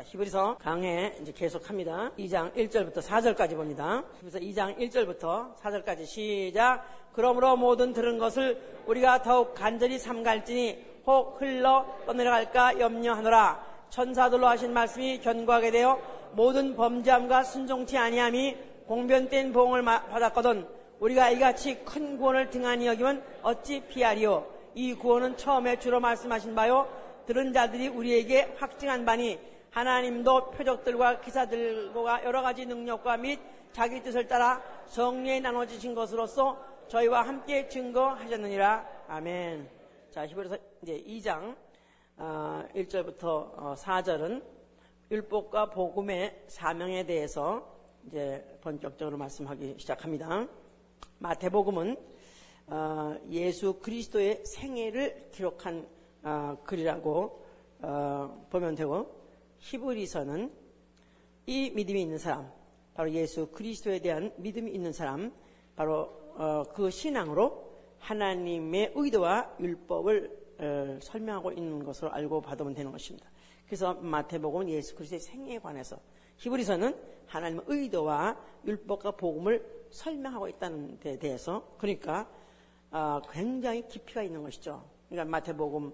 자, 히브리서 강해 이제 계속합니다. 2장 1절부터 4절까지 봅니다. 그래서 2장 1절부터 4절까지 시작. 그러므로 모든 들은 것을 우리가 더욱 간절히 삼갈지니 혹 흘러 떠내려갈까 염려하노라. 천사들로 하신 말씀이 견고하게 되어 모든 범죄함과 순종치 아니함이 공변된 봉을 받았거든 우리가 이같이 큰 구원을 등한히 여기면 어찌 피하리요 이 구원은 처음에 주로 말씀하신 바요 들은 자들이 우리에게 확증한 바니 하나님도 표적들과 기사들과 여러 가지 능력과 및 자기 뜻을 따라 성리에 나눠주신 것으로서 저희와 함께 증거하셨느니라. 아멘. 자, 히브리서 이제 2장 1절부터 어, 4절은 어, 율법과 복음의 사명에 대해서 이제 본격적으로 말씀하기 시작합니다. 마태복음은 어, 예수 그리스도의 생애를 기록한 글이라고 보면 되고 히브리서는 이 믿음이 있는 사람, 바로 예수 그리스도에 대한 믿음이 있는 사람, 바로 어, 그 신앙으로 하나님의 의도와 율법을 어, 설명하고 있는 것으로 알고 받으면 되는 것입니다. 그래서 마태복음은 예수 그리스도의 생애에 관해서 히브리서는 하나님의 의도와 율법과 복음을 설명하고 있다는 데 대해서 그러니까 어, 굉장히 깊이가 있는 것이죠. 그러니까 마태복음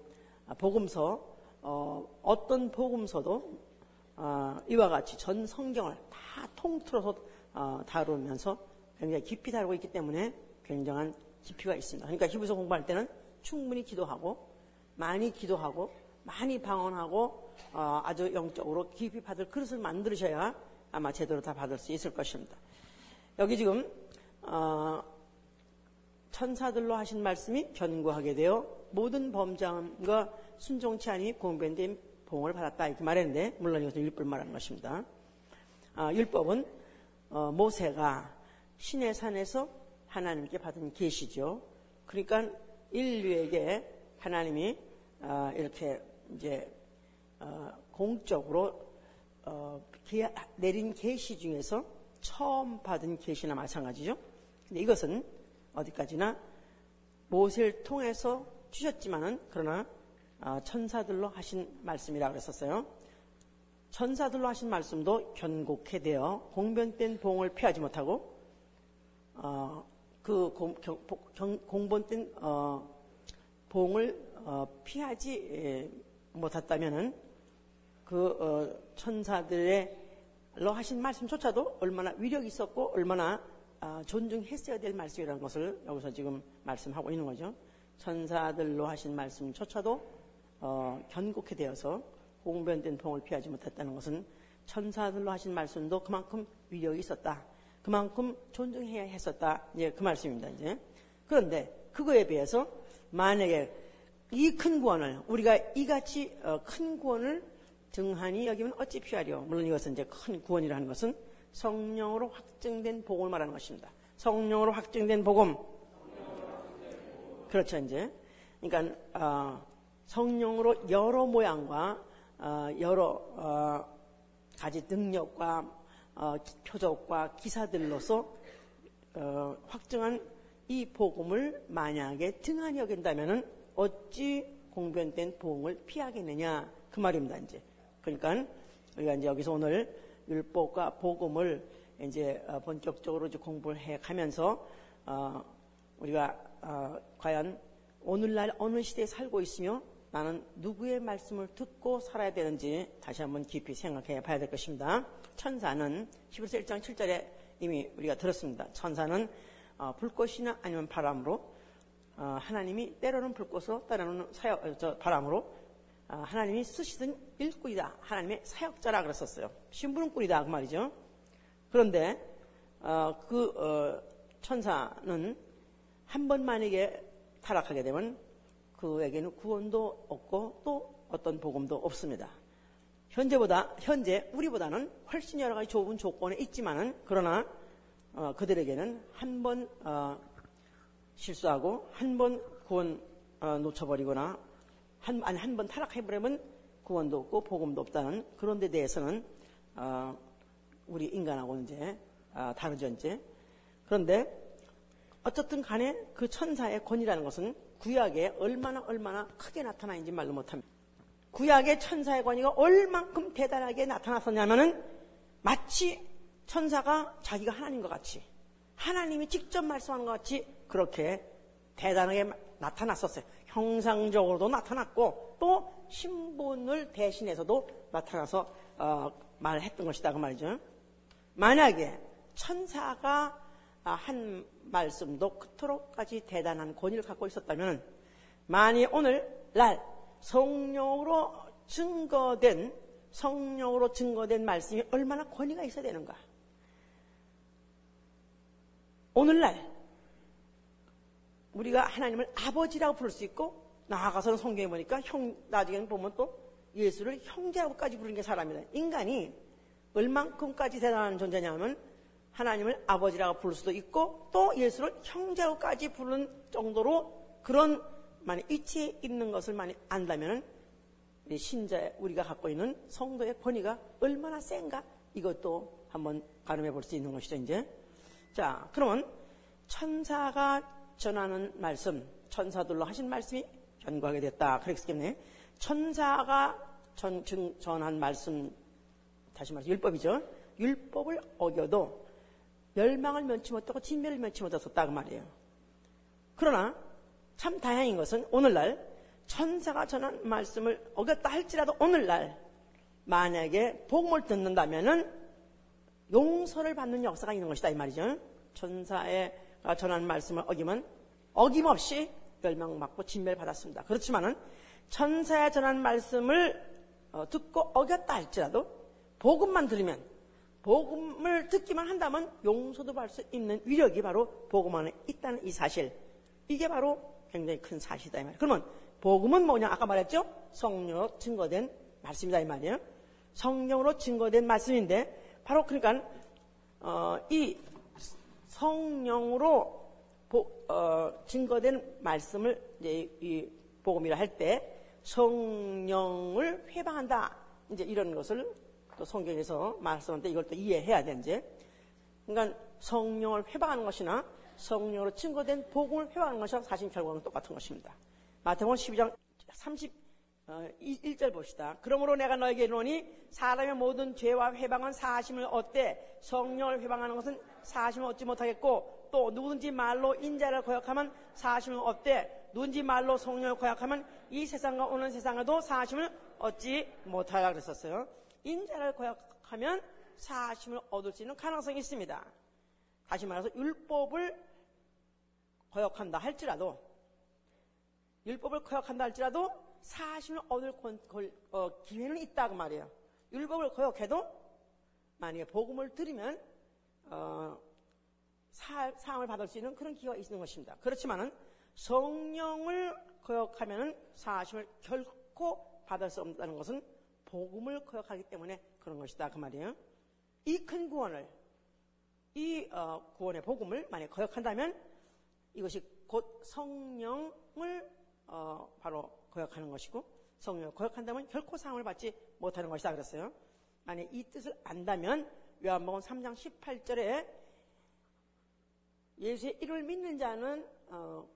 복음서 어, 떤 복음서도 어, 이와 같이 전 성경을 다 통틀어서 어, 다루면서 굉장히 깊이 다루고 있기 때문에 굉장한 깊이가 있습니다. 그러니까 히브리서 공부할 때는 충분히 기도하고 많이 기도하고 많이 방언하고 어, 아주 영적으로 깊이 받을 그릇을 만들으셔야 아마 제대로 다 받을 수 있을 것입니다. 여기 지금 어, 천사들로 하신 말씀이 견고하게 되어 모든 범죄함과 순종치 아니 공변된 봉을 받았다 이렇게 말했는데 물론 이것은 율법을 말하는 것입니다. 아, 율법은 어, 모세가 신의 산에서 하나님께 받은 계시죠. 그러니까 인류에게 하나님이 어, 이렇게 이제 어, 공적으로 어, 내린 계시 중에서 처음 받은 계시나 마찬가지죠. 근데 이것은 어디까지나 모세를 통해서 주셨지만은 그러나 어, 천사들로 하신 말씀이라고 그랬었어요. 천사들로 하신 말씀도 견고케 되어 공변된 봉을 피하지 못하고 어, 그 공, 경, 공변된 어, 봉을 어, 피하지 예, 못했다면은 그 어, 천사들의 로 하신 말씀조차도 얼마나 위력이 있었고 얼마나 아, 존중했어야 될 말씀이라는 것을 여기서 지금 말씀하고 있는 거죠. 천사들로 하신 말씀조차도 어, 견고케 되어서 공변된 봉을 피하지 못했다는 것은 천사들로 하신 말씀도 그만큼 위력이 있었다. 그만큼 존중해야 했었다. 이제 그 말씀입니다. 이제 그런데 그거에 비해서 만약에 이 큰 구원을 우리가 이같이 어, 큰 구원을 등한히 여기면 어찌 피하려? 물론 이것은 이제 큰 구원이라는 것은 성령으로 확증된 복음을 말하는 것입니다. 성령으로 확증된 복음. 그렇죠 이제. 그러니까 어, 성령으로 여러 모양과 어, 여러 어, 가지 능력과 어, 표적과 기사들로서 확증한 이 복음을 만약에 등한히 여긴다면 어찌 공변된 복음을 피하겠느냐? 그 말입니다 이제. 그러니까 우리가 이제 여기서 오늘 율법과 복음을 이제 본격적으로 이제 공부를 해 가면서 우리가 과연 오늘날 어느 시대에 살고 있으며 나는 누구의 말씀을 듣고 살아야 되는지 다시 한번 깊이 생각해 봐야 될 것입니다. 천사는 히브리서 1장 7절에 이미 우리가 들었습니다. 천사는 어, 불꽃이나 아니면 바람으로 어, 하나님이 때로는 불꽃으로 때로는 사역, 어, 저 바람으로 어, 하나님이 쓰시던 일꾼이다. 하나님의 사역자라 그랬었어요. 신부름꾼이다 그 말이죠. 그런데 어, 그 어, 천사는 한 번 만약에 타락하게 되면 그에게는 구원도 없고 또 어떤 복음도 없습니다. 현재보다 현재 우리보다는 훨씬 여러 가지 좋은 조건에 있지만은 그러나 어, 그들에게는 한번 어, 실수하고 한 번 구원 어, 놓쳐버리거나 한 아니 한 번 타락해버리면 구원도 없고 복음도 없다는 그런 데 대해서는 어, 우리 인간하고 이제 어, 다르죠 이제 그런데 어쨌든 간에 그 천사의 권위라는 것은 구약에 얼마나 얼마나 크게 나타나는지 말로 못합니다. 구약의 천사의 권위가 얼만큼 대단하게 나타났었냐면은 마치 천사가 자기가 하나님 것 같이 하나님이 직접 말씀하는 것 같이 그렇게 대단하게 나타났었어요. 형상적으로도 나타났고 또 신분을 대신해서도 나타나서 어, 말했던 것이다 그 말이죠. 만약에 천사가 한 말씀도 그토록까지 대단한 권위를 갖고 있었다면 만약 오늘날 성령으로 증거된 성령으로 증거된 말씀이 얼마나 권위가 있어야 되는가? 오늘날 우리가 하나님을 아버지라고 부를 수 있고 나아가서는 성경에 보니까 형 나중에는 보면 또 예수를 형제라고까지 부르는 게 사람이다. 인간이 얼만큼까지 대단한 존재냐면 하나님을 아버지라고 부를 수도 있고 또 예수를 형제라고까지 부르는 정도로 그런 만약 이치에 있는 것을 많이 안다면 신자 우리가 갖고 있는 성도의 권위가 얼마나 센가 이것도 한번 가늠해 볼 수 있는 것이죠 이제. 자 그러면 천사가 전하는 말씀 천사들로 하신 말씀이 견고하게 됐다. 그랬겠네. 천사가 전, 전한 말씀 다시 말해서 율법이죠. 율법을 어겨도 멸망을 면치 못하고 진멸을 면치 못했었다 그 말이에요 그러나 참 다행인 것은 오늘날 천사가 전한 말씀을 어겼다 할지라도 오늘날 만약에 복음을 듣는다면은 용서를 받는 역사가 있는 것이다 이 말이죠. 천사의 전한 말씀을 어기면 어김없이 멸망받고 진멸받았습니다. 그렇지만은 천사의 전한 말씀을 어, 듣고 어겼다 할지라도 복음만 들으면 복음을 듣기만 한다면 용서도 받을 수 있는 위력이 바로 복음 안에 있다는 이 사실 이게 바로 굉장히 큰 사실이다 이 말이에요. 그러면 복음은 뭐냐? 아까 말했죠? 성령으로 증거된 말씀이다 이 말이에요. 성령으로 증거된 말씀인데 바로 그러니까 어, 이 성령으로 보, 어, 증거된 말씀을 이제 이 복음이라 할 때 성령을 회방한다 이제 이런 것을 또 성경에서 말씀하는데 이걸 또 이해해야 되는지 그러니까 성령을 회방하는 것이나 성령으로 증거된 복음을 회방하는 것이랑 사실 결과는 똑같은 것입니다. 마태복음 12장 31절 어, 봅시다. 그러므로 내가 너에게 이르노니 사람의 모든 죄와 회방은 사심을 얻되 성령을 회방하는 것은 사심을 얻지 못하겠고 또 누구든지 말로 인자를 거역하면 사심을 얻되 누군지 말로 성령을 거역하면 이 세상과 오는 세상에도 사심을 얻지 못하라 그랬었어요. 인자를 거역하면 사심을 얻을 수 있는 가능성이 있습니다. 다시 말해서 율법을 거역한다 할지라도 율법을 거역한다 할지라도 사심을 얻을 권, 어, 기회는 있다고 말이에요. 율법을 거역해도 만약에 복음을 들으면 어, 사, 상을 받을 수 있는 그런 기회가 있는 것입니다. 그렇지만은 성령을 거역하면은 사심을 결코 받을 수 없다는 것은 복음을 거역하기 때문에 그런 것이다 그 말이에요. 이 큰 구원을 이 어, 구원의 복음을 만약 거역한다면 이것이 곧 성령을 어, 바로 거역하는 것이고 성령을 거역한다면 결코 상을 받지 못하는 것이다 그랬어요. 만약 이 뜻을 안다면 요한복음 3장 18절에 예수의 이름을 믿는 자는 어,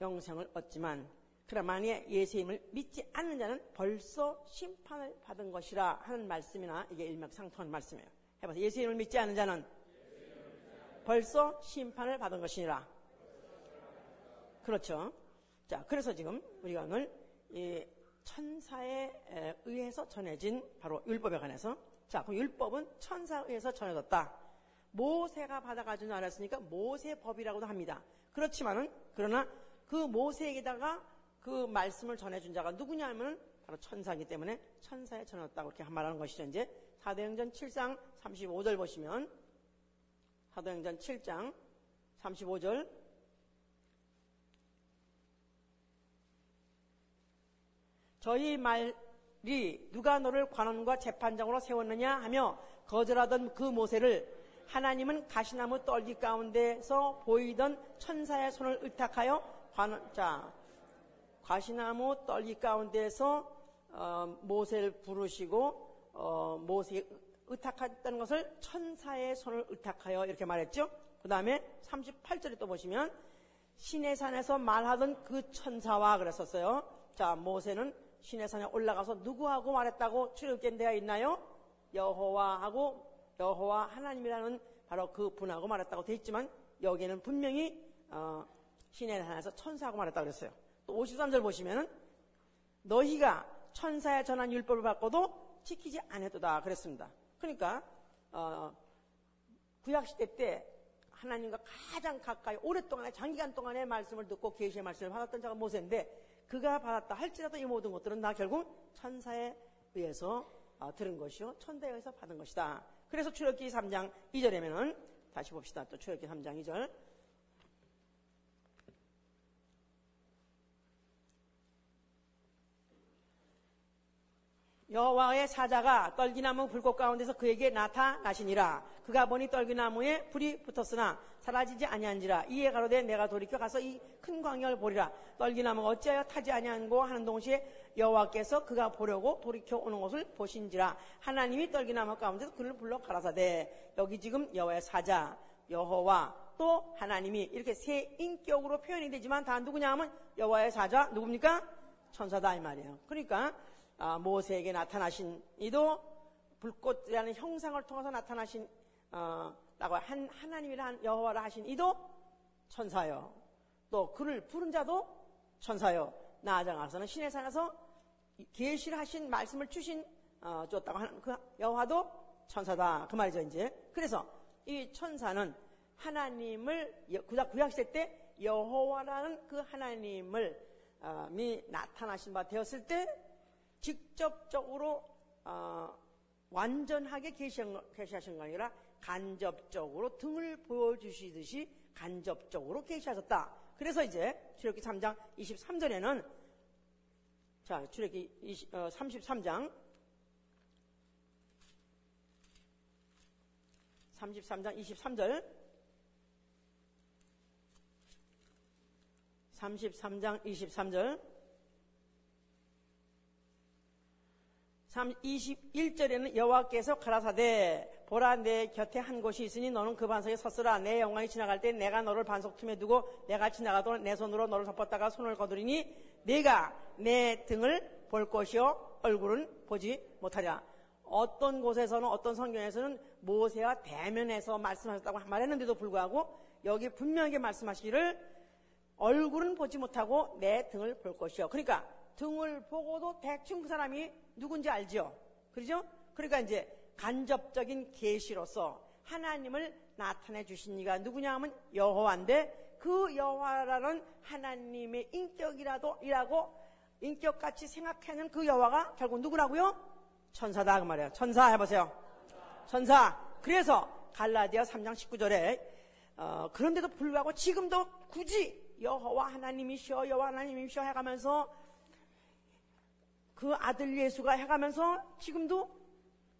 영생을 얻지만 그러나 만약 예수의 이름을 믿지 않는 자는 벌써 심판을 받은 것이라 하는 말씀이나 이게 일맥상통한 말씀이에요. 예수의 이름을 믿지 않는 자는 벌써 심판을 받은 것이니라. 그렇죠. 자, 그래서 지금 우리가 오늘 이 천사에 의해서 전해진 바로 율법에 관해서 자, 그럼 율법은 천사에 의해서 전해졌다. 모세가 받아가지고 알았으니까 모세법이라고도 합니다. 그렇지만은 그러나 그 모세에게다가 그 말씀을 전해준 자가 누구냐 하면은 바로 천사이기 때문에 천사에 전해졌다고 이렇게 말하는 것이죠. 이제 사도행전 7장 35절 보시면 사도행전 7장 35절 저희 말이 누가 너를 관원과 재판장으로 세웠느냐 하며 거절하던 그 모세를 하나님은 가시나무 떨기 가운데서 보이던 천사의 손을 의탁하여 관원, 자, 가시나무 떨기 가운데서 어, 모세를 부르시고 어, 모세에 의탁했다는 것을 천사의 손을 의탁하여 이렇게 말했죠. 그 다음에 38절에 또 보시면 신의 산에서 말하던 그 천사와 그랬었어요. 자, 모세는 신의 산에 올라가서 누구하고 말했다고 출애굽기에 되어 있나요? 여호와하고 여호와 하나님이라는 바로 그 분하고 말했다고 되어 있지만 여기에는 분명히 어, 신의 산에서 천사하고 말했다고 그랬어요. 또 53절 보시면은 너희가 천사의 전한 율법을 받고도 지키지 않았도다 그랬습니다. 그러니까 어, 구약 시대 때 하나님과 가장 가까이 오랫동안에 장기간 동안의 말씀을 듣고 계시의 말씀을 받았던 자가 모세인데 그가 받았다 할지라도 이 모든 것들은 다 결국 천사에 의해서 어, 들은 것이요 천사에 의해서 받은 것이다. 그래서 출애굽기 3장 2절에면은 다시 봅시다. 또 출애굽기 3장 2절 여호와의 사자가 떨기나무 불꽃 가운데서 그에게 나타나시니라. 그가 보니 떨기나무에 불이 붙었으나 사라지지 아니한지라. 이에 가로되 내가 돌이켜 가서 이 큰 광야를 보리라. 떨기나무가 어찌하여 타지 아니한고 하는 동시에 여호와께서 그가 보려고 돌이켜 오는 것을 보신지라. 하나님이 떨기나무 가운데서 그를 불러 가라사대. 여기 지금 여호와의 사자, 여호와 또 하나님이 이렇게 세 인격으로 표현이 되지만 다 누구냐 하면 여호와의 사자 누굽니까? 천사다 이 말이에요. 그러니까 아, 모세에게 나타나신 이도 불꽃이라는 형상을 통해서 나타나신 어, 라고 한 하나님이라 한 여호와라 하신 이도 천사요. 또 그를 부른 자도 천사요. 나아가서는 신의 산에서 계시를 하신 말씀을 주신 어, 줬다고 하는 그 여호와도 천사다 그 말이죠 이제. 그래서 이 천사는 하나님을 구약 구약 시대 때 여호와라는 그 하나님을 어, 미 나타나신 바 되었을 때 직접적으로 어, 완전하게 계시하신 거 아니라 간접적으로 등을 보여주시듯이 간접적으로 계시하셨다. 그래서 이제 출애굽기 3장 23절에는 자 출애굽기 20, 어, 33장. 33장 23절. 33장 23절 21절에는 여호와께서 가라사대 보라 내 곁에 한 곳이 있으니 너는 그 반석에 섰으라. 내 영광이 지나갈 때 내가 너를 반석 틈에 두고 내가 지나가도록 내 손으로 너를 덮었다가 손을 거두리니 네가 내 등을 볼 것이요 얼굴은 보지 못하리라. 어떤 곳에서는 어떤 성경에서는 모세와 대면해서 말씀하셨다고 말했는데도 불구하고 여기 분명하게 말씀하시기를 얼굴은 보지 못하고 내 등을 볼 것이요. 그러니까 등을 보고도 대충 그 사람이 누군지 알죠? 그러죠? 그러니까 이제 간접적인 계시로서 하나님을 나타내 주신 이가 누구냐 하면 여호와인데 그 여호와라는 하나님의 인격이라도 이라고 인격같이 생각하는 그 여호와가 결국 누구라고요? 천사다 그 말이에요. 천사 해보세요. 천사. 그래서 갈라디아 3장 19절에 어, 그런데도 불구하고 지금도 굳이 여호와 하나님이시여 여호와 하나님이시여 해가면서 그 아들 예수가 해가면서 지금도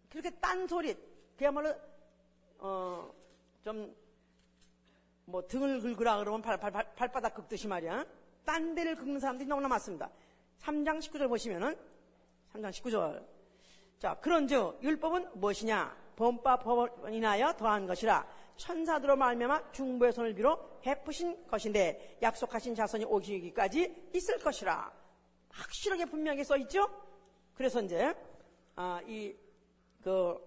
그렇게 딴소리, 그야말로, 어, 좀, 뭐 등을 긁으라 그러면 발, 발, 발, 발바닥 긁듯이 말이야. 딴 데를 긁는 사람들이 너무나 많습니다. 3장 19절 보시면은, 3장 19절. 자, 그런 즉 율법은 무엇이냐? 범바 법을 인하여 더한 것이라 천사들로 말미암아 중부의 손을 빌어 베푸신 것인데 약속하신 자손이 오기까지 있을 것이라. 확실하게 분명하게 써 있죠? 그래서 이제, 아, 이, 그,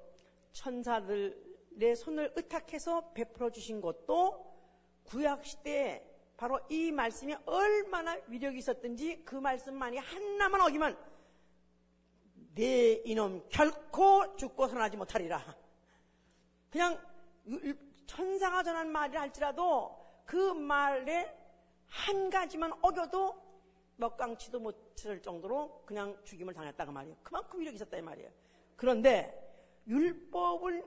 천사들의 손을 의탁해서 베풀어 주신 것도 구약 시대에 바로 이 말씀이 얼마나 위력이 있었든지 그 말씀만이 하나만 어기면 내 이놈 결코 죽고 살아나지 못하리라. 그냥 천사가 전한 말이라 할지라도 그 말에 한 가지만 어겨도 먹강치도 못할 정도로 그냥 죽임을 당했다가 말이에요. 그만큼 위력이 있었다 이 말이에요. 그런데 율법을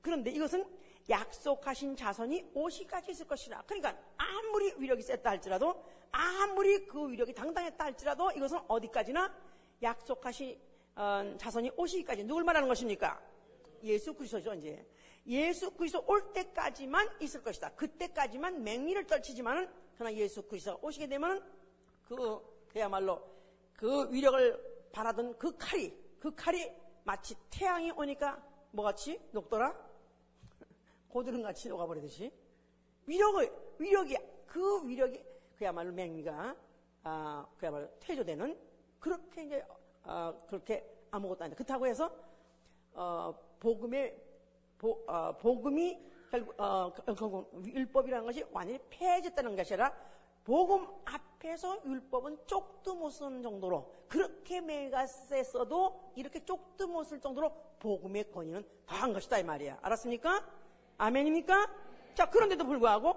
그런데 이것은 약속하신 자손이 오시까지 있을 것이라. 그러니까 아무리 위력이 셌다 할지라도 아무리 그 위력이 당당했다 할지라도 이것은 어디까지나 약속하신 어, 자손이 오시기까지 누굴 말하는 것입니까? 예수 그리스도죠 이제 예수 그리스도 올 때까지만 있을 것이다. 그때까지만 맹리를 떨치지만은 그러나 예수 그리스도가 오시게 되면 그 그야말로 그 위력을 바라던 그 칼이, 그 칼이 마치 태양이 오니까 뭐같이 녹더라? 고드름같이 녹아버리듯이. 위력을, 위력이, 그 위력이 그야말로 맹미가, 아, 그야말로 태조되는 그렇게 이제 어, 그렇게 아무것도 아니다. 그렇다고 해서 어, 복음의 보, 어, 복음이 결국 어, 율법이라는 것이 완전히 폐해졌다는 것이 아니라 복음 앞에서 율법은 쪽도 못 쓰는 정도로 그렇게 매가 셌어도 이렇게 쪽도 못 쓸 정도로 복음의 권위는 더한 것이다 이 말이야. 알았습니까? 아멘입니까? 자 그런데도 불구하고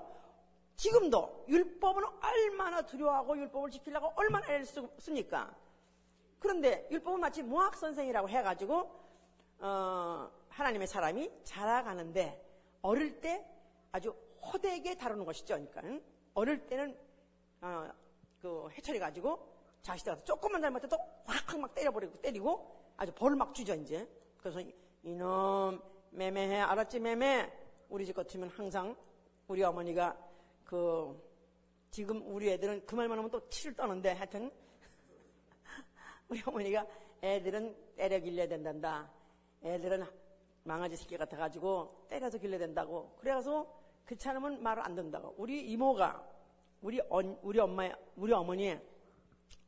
지금도 율법은 얼마나 두려워하고 율법을 지키려고 얼마나 애를 씁니까? 그런데 율법은 마치 무학 선생이라고 해가지고 어, 하나님의 사람이 자라가는데 어릴 때 아주 호되게 다루는 것이죠. 그러니까 어릴 때는 어, 그 해처리 가지고 자식들한테 조금만 잘못해도 확확 막 때려버리고 때리고 아주 벌을 막 주죠 이제. 그래서 이놈 매매해 알았지 매매 우리 집 같으면 항상 우리 어머니가 그 지금 우리 애들은 그 말만 하면 또 치를 떠는데 하여튼 우리 어머니가 애들은 때려 길려야 된단다. 애들은 망아지 새끼 같아가지고 때려서 길려야 된다고. 그래서 그차않으면 말을 안 듣는다고. 우리 이모가 우리 언, 우리 엄마 우리 어머니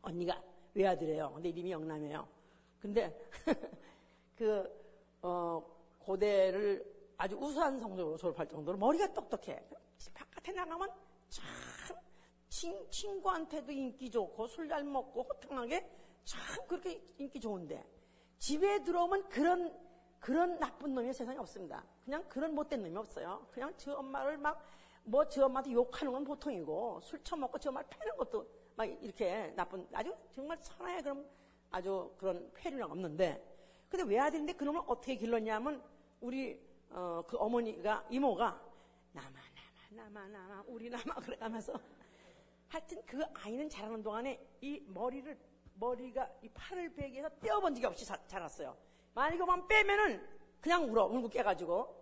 언니가 외아들이에요. 근데 이름이 영남이에요. 근데 그 어, 고대를 아주 우수한 성적으로 졸업할 정도로 머리가 똑똑해. 바깥에 나가면 참 친, 친구한테도 인기 좋고 술 잘 먹고 호탕하게 참 그렇게 인기 좋은데 집에 들어오면 그런 그런 나쁜 놈이 세상에 없습니다. 그냥 그런 못된 놈이 없어요. 그냥 저 엄마를 막 뭐 저 엄마한테 욕하는 건 보통이고 술 처먹고 저 엄마를 패는 것도 막 이렇게 나쁜 아주 정말 선하게 그런 아주 그런 폐륜은 없는데 근데 외아들인데 그놈을 어떻게 길렀냐면 우리 어, 그 어머니가 이모가 나마 나마 나마 나마 우리 나마 그래가면서 하여튼 그 아이는 자라는 동안에 이 머리를 머리가 이 팔을 베개에서 떼어본 적이 없이 자, 자랐어요. 만약 이거만 빼면은 그냥 울어 울고 깨가지고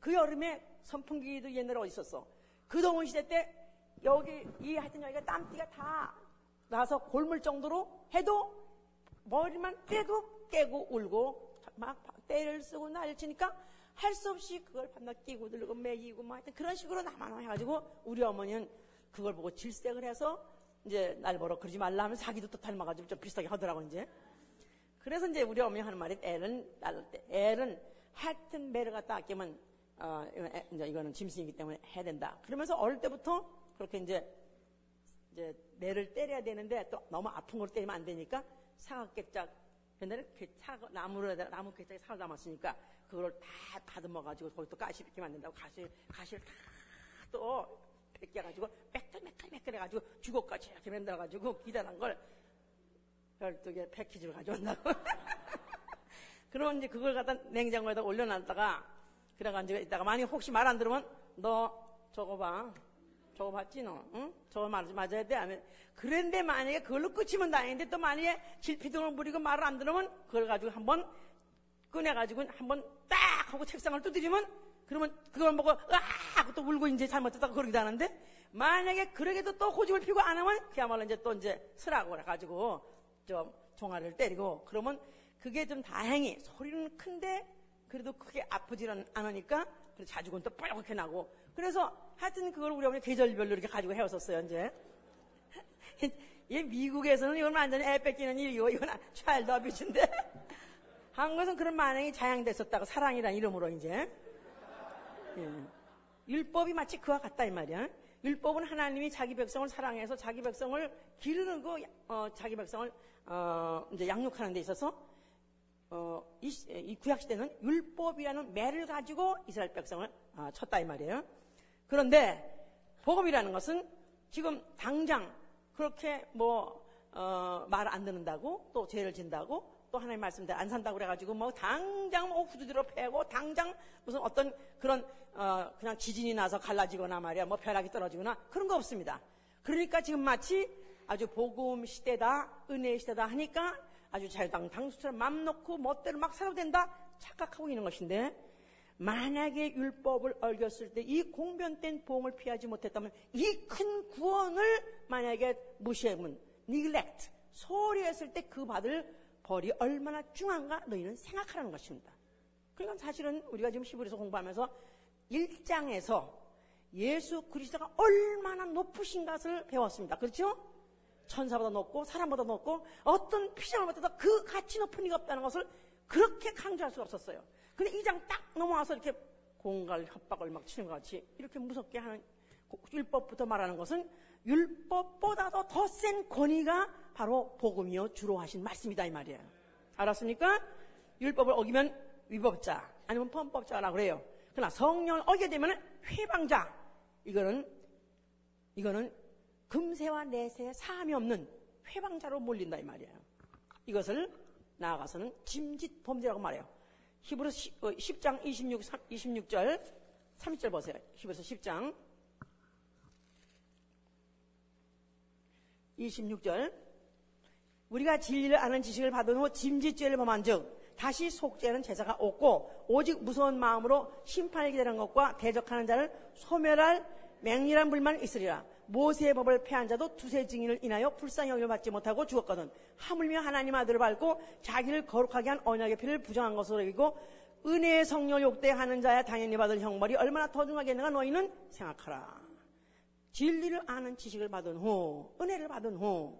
그 여름에 선풍기도 옛날에 어디 있었어. 그 더운 시대 때 여기 이 하여튼 여기가 땀띠가 다 나서 골물 정도로 해도 머리만 떼도 깨고 울고 막 때를 쓰고 난리를 치니까 할 수 없이 그걸 밤낮 끼고 들고 매기고 막 하여튼 그런 식으로 나만 해가지고 우리 어머니는 그걸 보고 질색을 해서 이제 날 보러 그러지 말라 하면 자기도 또 닮아가지고 좀 비슷하게 하더라고 이제. 그래서 이제 우리 어머니 하는 말이 애는 애는 하여튼 매를 갖다 아끼면 어, 이제 이거는 짐승이기 때문에 해야 된다. 그러면서 어릴 때부터 그렇게 이제 이제 매를 때려야 되는데 또 너무 아픈 걸 때리면 안 되니까 사각개짝 옛날에 사과, 나무를 나무 개짝에 살을 담았으니까 그걸 다 다듬어 가지고 거기 또 가시 안 된다고 가시 가시를 다 또 벗겨가지고 매끌매끌매끌 해가지고 주걱까지 이렇게 만들어가지고 기다란 걸 12개 패키지를 가져온다고. 그러면 이제 그걸 갖다 냉장고에다 올려놨다가 그래가지고 이따가 만약 혹시 말 안 들으면 너 저거 봐. 저거 봤지 너? 응? 저거 말, 맞아야 돼? 하면 그런데 만약에 그걸로 끝이면 다행인데 또 만약에 질피등을 부리고 말을 안 들으면 그걸 가지고 한번 꺼내가지고 한번 딱 하고 책상을 두드리면 그러면 그걸 보고 하고 또 울고 이제 잘못했다고 그러기도 하는데 만약에 그러게도 또 고집을 피고 안 하면 그야말로 이제 또 이제 쓰라고 그래가지고 좀 종아리를 때리고 그러면 그게 좀 다행히 소리는 큰데 그래도 크게 아프지는 않으니까 그래서 자주곤 또 뻘겋게 나고. 그래서 하여튼 그걸 우리 어머니 계절별로 이렇게 가지고 헤었었어요 이제. 이 미국에서는 이건 완전히 애 뺏기는 일이고 이건 차일드 어비스인데. 한국에서는 그런 만행이 자양됐었다고 사랑이란 이름으로 이제. 예. 율법이 마치 그와 같다 이 말이야. 율법은 하나님이 자기 백성을 사랑해서 자기 백성을 기르는 거, 어, 자기 백성을 어, 이제 양육하는 데 있어서 어, 이, 이, 구약 시대는 율법이라는 매를 가지고 이스라엘 백성을 어, 쳤다 이 말이에요. 그런데 복음이라는 것은 지금 당장 그렇게 뭐 어, 말 안 듣는다고 또 죄를 진다고 또 하나님 말씀대로 안 산다고 그래가지고 뭐 당장 뭐 후두드러 패고 당장 무슨 어떤 그런 어 그냥 지진이 나서 갈라지거나 말이야 뭐 벼락이 떨어지거나 그런 거 없습니다. 그러니까 지금 마치 아주 복음 시대다 은혜 시대다 하니까 아주 자유당 당수처럼 맘 놓고 멋대로 막 살아도 된다 착각하고 있는 것인데 만약에 율법을 어겼을 때 이 공변된 보험을 피하지 못했다면 이 큰 구원을 만약에 무시하면 neglect 소홀히 했을 때 그 받을 벌이 얼마나 중한가 너희는 생각하라는 것입니다. 그러니까 사실은 우리가 지금 히브리서 공부하면서 1장에서 예수 그리스도가 얼마나 높으신 것을 배웠습니다. 그렇죠? 천사보다 높고 사람보다 높고 어떤 피조물보다도 그 가치 높은 이가 없다는 것을 그렇게 강조할 수가 없었어요. 근데 이 장 딱 넘어와서 이렇게 공갈 협박을 막 치는 것 같이 이렇게 무섭게 하는 율법부터 말하는 것은 율법보다도 더 센 권위가 바로 복음이요 주로 하신 말씀이다 이 말이에요. 알았습니까? 율법을 어기면 위법자 아니면 범법자라 그래요. 그러나 성령을 어기게 되면 회방자 이거는 이거는 금세와 내세 사함이 없는 회방자로 몰린다 이 말이에요. 이것을 나아가서는 짐짓 범죄라고 말해요. 히브리서 10장 26, 26절 30절 보세요. 히브리서 10장 26절 우리가 진리를 아는 지식을 받은 후 짐짓죄를 범한 즉 다시 속죄하는 제사가 없고 오직 무서운 마음으로 심판을 기다리는 것과 대적하는 자를 소멸할 맹렬한 불만 있으리라. 모세의 법을 폐한 자도 두세 증인을 인하여 불쌍히 여김을 받지 못하고 죽었거든. 하물며 하나님 아들을 밟고 자기를 거룩하게 한 언약의 피를 부정한 것으로 여기고 은혜의 성령 욕대하는 자야 당연히 받을 형벌이 얼마나 더 중하겠는가 너희는 생각하라. 진리를 아는 지식을 받은 후, 은혜를 받은 후,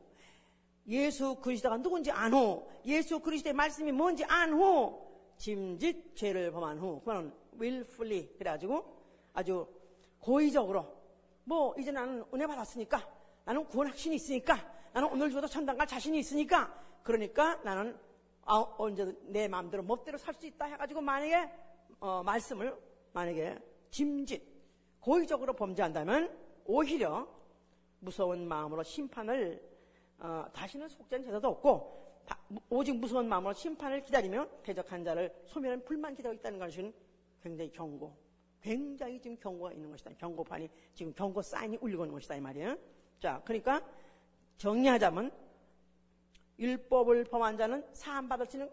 예수 그리스도가 누군지 안 후, 예수 그리스도의 말씀이 뭔지 안 후, 짐짓 죄를 범한 후, 그거는 willfully 그래가지고 아주 고의적으로 뭐 이제 나는 은혜 받았으니까 나는 구원 확신이 있으니까 나는 오늘 죽어도 천당 갈 자신이 있으니까 그러니까 나는 아, 언제든 내 마음대로 멋대로 살 수 있다 해가지고 만약에 어, 말씀을 만약에 짐짓 고의적으로 범죄한다면 오히려 무서운 마음으로 심판을 어, 다시는 속죄는 제자도 없고 오직 무서운 마음으로 심판을 기다리며 대적한 자를 소멸한 불만 기다리고 있다는 것은 굉장히 경고 굉장히 지금 경고가 있는 것이다. 경고판이 지금 경고 사인이 울리고 있는 것이다 이 말이에요. 자, 그러니까 정리하자면 율법을 범한 자는 사함 받을 수 있는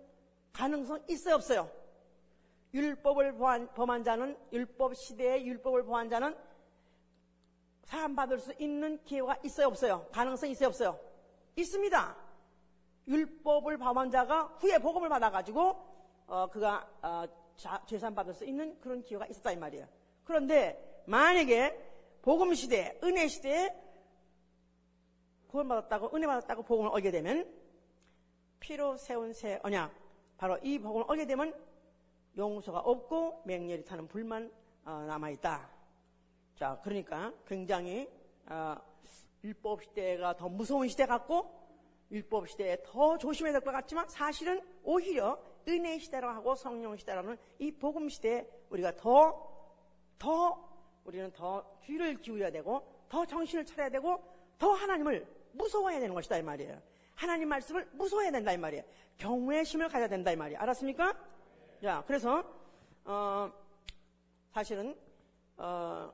가능성 있어요 없어요? 율법을 범한, 자는 율법 시대에 율법을 범한 자는 사함 받을 수 있는 기회가 있어요 없어요? 가능성 있어요 없어요? 있습니다. 율법을 범한 자가 후에 복음을 받아가지고 어, 그가 어, 죄산 받을 수 있는 그런 기회가 있었다 이 말이에요. 그런데 만약에 복음 시대, 은혜 시대에 구원 받았다고 은혜 받았다고 복음을 얻게 되면 피로 세운 새 언약 바로 이 복음을 얻게 되면 용서가 없고 맹렬히 타는 불만 어, 남아 있다. 자, 그러니까 굉장히 어, 율법 시대가 더 무서운 시대 같고 율법 시대에 더 조심해야 될 것 같지만 사실은 오히려 은혜 시대라고 성령 시대라는 이 복음 시대에 우리가 더, 더 우리는 더 귀를 기울여야 되고 더 정신을 차려야 되고 더 하나님을 무서워해야 되는 것이다 이 말이에요. 하나님 말씀을 무서워해야 된다 이 말이에요. 경외의 심을 가져야 된다 이 말이에요. 알았습니까? 자, 그래서 어, 사실은 어,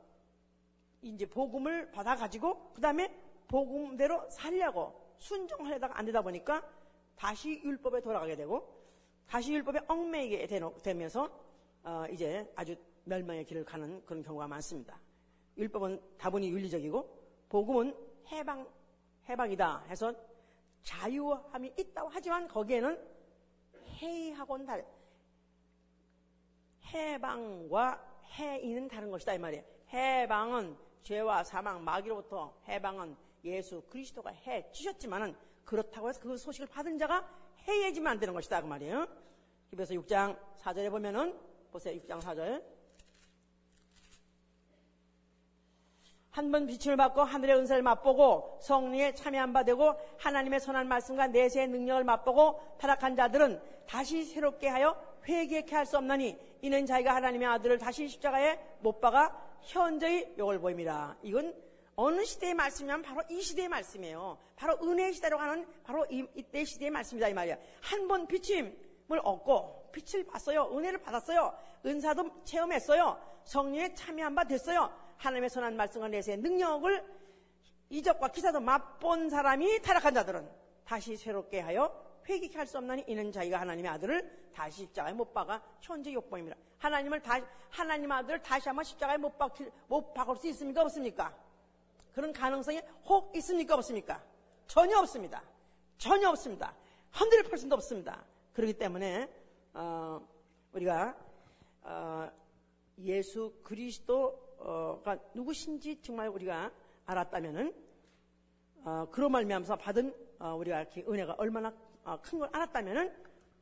이제 복음을 받아 가지고 그 다음에 복음대로 살려고 순종하려다가 안 되다 보니까 다시 율법에 돌아가게 되고 다시 율법에 얽매이게 되면서 어, 이제 아주 멸망의 길을 가는 그런 경우가 많습니다. 율법은 다분히 윤리적이고 복음은 해방 해방이다 해서 자유함이 있다고 하지만 거기에는 해이하고는 다른 해방과 해이는 다른 것이다 이 말이에요. 해방은 죄와 사망 마귀로부터 해방은 예수 그리스도가 해 주셨지만은 그렇다고 해서 그 소식을 받은 자가 해예지면 안 되는 것이다. 그 말이에요. 그래서 6장 4절에 보면은 보세요. 6장 4절. 한번 빛을 받고 하늘의 은사를 맛보고 성령에 참여한 바 되고 하나님의 선한 말씀과 내세의 능력을 맛보고 타락한 자들은 다시 새롭게 하여 회개케 할 수 없나니 이는 자기가 하나님의 아들을 다시 십자가에 못 박아 현저히 욕을 보입니다. 이건 어느 시대의 말씀이면 바로 이 시대의 말씀이에요. 바로 은혜의 시대로 가는 바로 이, 이때 시대의 말씀이다 이 말이야. 한 번 비침을 얻고 빛을 봤어요. 은혜를 받았어요. 은사도 체험했어요. 성령에 참여한 바 됐어요. 하나님의 선한 말씀과 내세의 능력을 이적과 기사도 맛본 사람이 타락한 자들은 다시 새롭게 하여 회개케 할 수 없나니 이는 자기가 하나님의 아들을 다시 십자가에 못 박아 현재 욕보입니다. 하나님을 다시 하나님 아들을 다시 한번 십자가에 못 박을 수 있습니까 없습니까? 그런 가능성이 혹 있습니까? 없습니까? 전혀 없습니다. 전혀 없습니다. 흔들 퍼센트 없습니다. 그렇기 때문에 어, 우리가 어, 예수 그리스도가 누구신지 정말 우리가 알았다면은 어, 그런 말미암아서 받은 어, 우리가 이렇게 은혜가 얼마나 어, 큰걸 알았다면은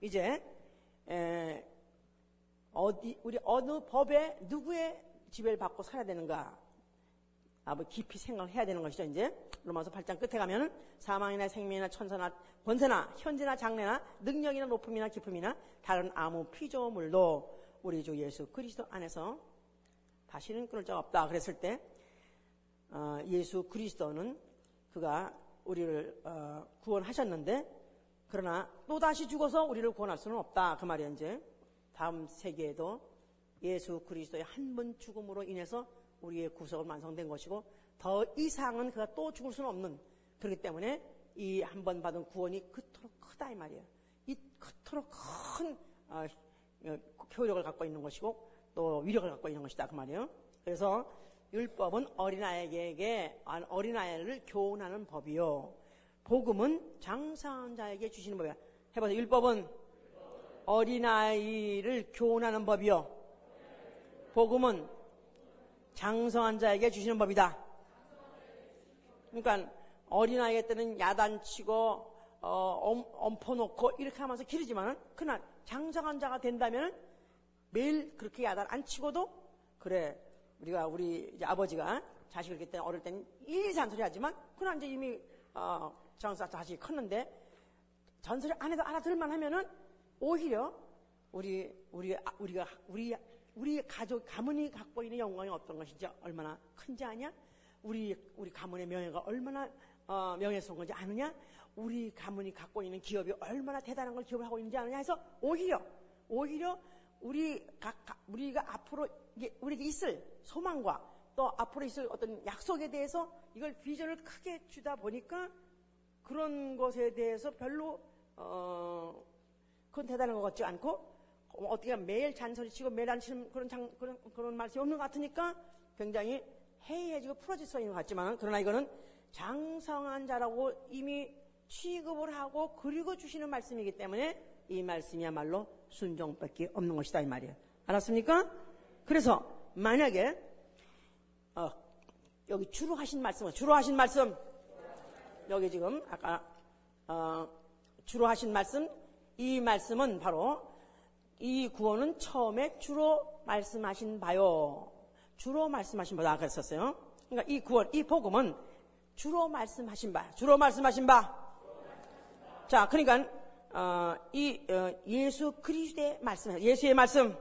이제 에, 어디 우리 어느 법에 누구의 지배를 받고 살아야 되는가 아, 뭐 깊이 생각을 해야 되는 것이죠, 이제. 로마서 8장 끝에 가면은 사망이나 생명이나 천사나 권세나 현재나 장래나 능력이나 높음이나 기쁨이나 다른 아무 피조물도 우리 주 예수 그리스도 안에서 다시는 끊을 자 없다. 그랬을 때, 어, 예수 그리스도는 그가 우리를 어, 구원하셨는데, 그러나 또 다시 죽어서 우리를 구원할 수는 없다. 그 말이야, 이제. 다음 세계에도 예수 그리스도의 한 번 죽음으로 인해서 우리의 구속은 완성된 것이고 더 이상은 그가 또 죽을 수는 없는 그렇기 때문에 이 한 번 받은 구원이 그토록 크다 이 말이에요. 이 그토록 큰 어, 어, 효력을 갖고 있는 것이고 또 위력을 갖고 있는 것이다 그 말이에요. 그래서 율법은 어린아이에게 어린아이를 교훈하는 법이요. 복음은 장사한 자에게 주시는 법이야. 해보세요. 율법은 어린아이를 교훈하는 법이요. 복음은 장성한 자에게 주시는 법이다. 그러니까 어린아이 때는 야단치고 어, 엄퍼놓고 이렇게 하면서 기르지만은 그날 장성한 자가 된다면 매일 그렇게 야단 안 치고도 그래 우리가 우리 아버지가 자식을 그때 어릴 때는 일일이 잔소리 하지만 그날 이제 이미 어, 장사 자식이 컸는데 전소리 안 해도 알아들만 하면은 오히려 우리 우리 우리가 우리 우리 가족 가문이 갖고 있는 영광이 어떤 것인지 얼마나 큰지 아냐? 우리 우리 가문의 명예가 얼마나 어, 명예스러운 건지 아느냐? 우리 가문이 갖고 있는 기업이 얼마나 대단한 걸 기업을 하고 있는지 아느냐 해서 오히려 오히려 우리 각, 우리가 앞으로 우리에게 있을 소망과 또 앞으로 있을 어떤 약속에 대해서 이걸 비전을 크게 주다 보니까 그런 것에 대해서 별로 어 그건 대단한 것 같지 않고 어떻게 매일 잔소리 치고 매일 안 치는 그런, 장, 그런, 그런 말씀이 없는 것 같으니까 굉장히 해이해지고 풀어질 수 있는 것 같지만 그러나 이거는 장성한 자라고 이미 취급을 하고 그리고 주시는 말씀이기 때문에 이 말씀이야말로 순종밖에 없는 것이다 이 말이에요. 알았습니까? 그래서 만약에 어, 여기 주로 하신 말씀, 주로 하신 말씀 여기 지금 아까 어, 주로 하신 말씀 이 말씀은 바로 이 구원은 처음에 주로 말씀하신 바요. 주로 말씀하신 바다 그랬었어요. 그러니까 이 구원, 이 복음은 주로 말씀하신 바, 주로 말씀하신 바. 자, 그러니까 어, 이 어, 예수 그리스도의 말씀, 예수의 말씀,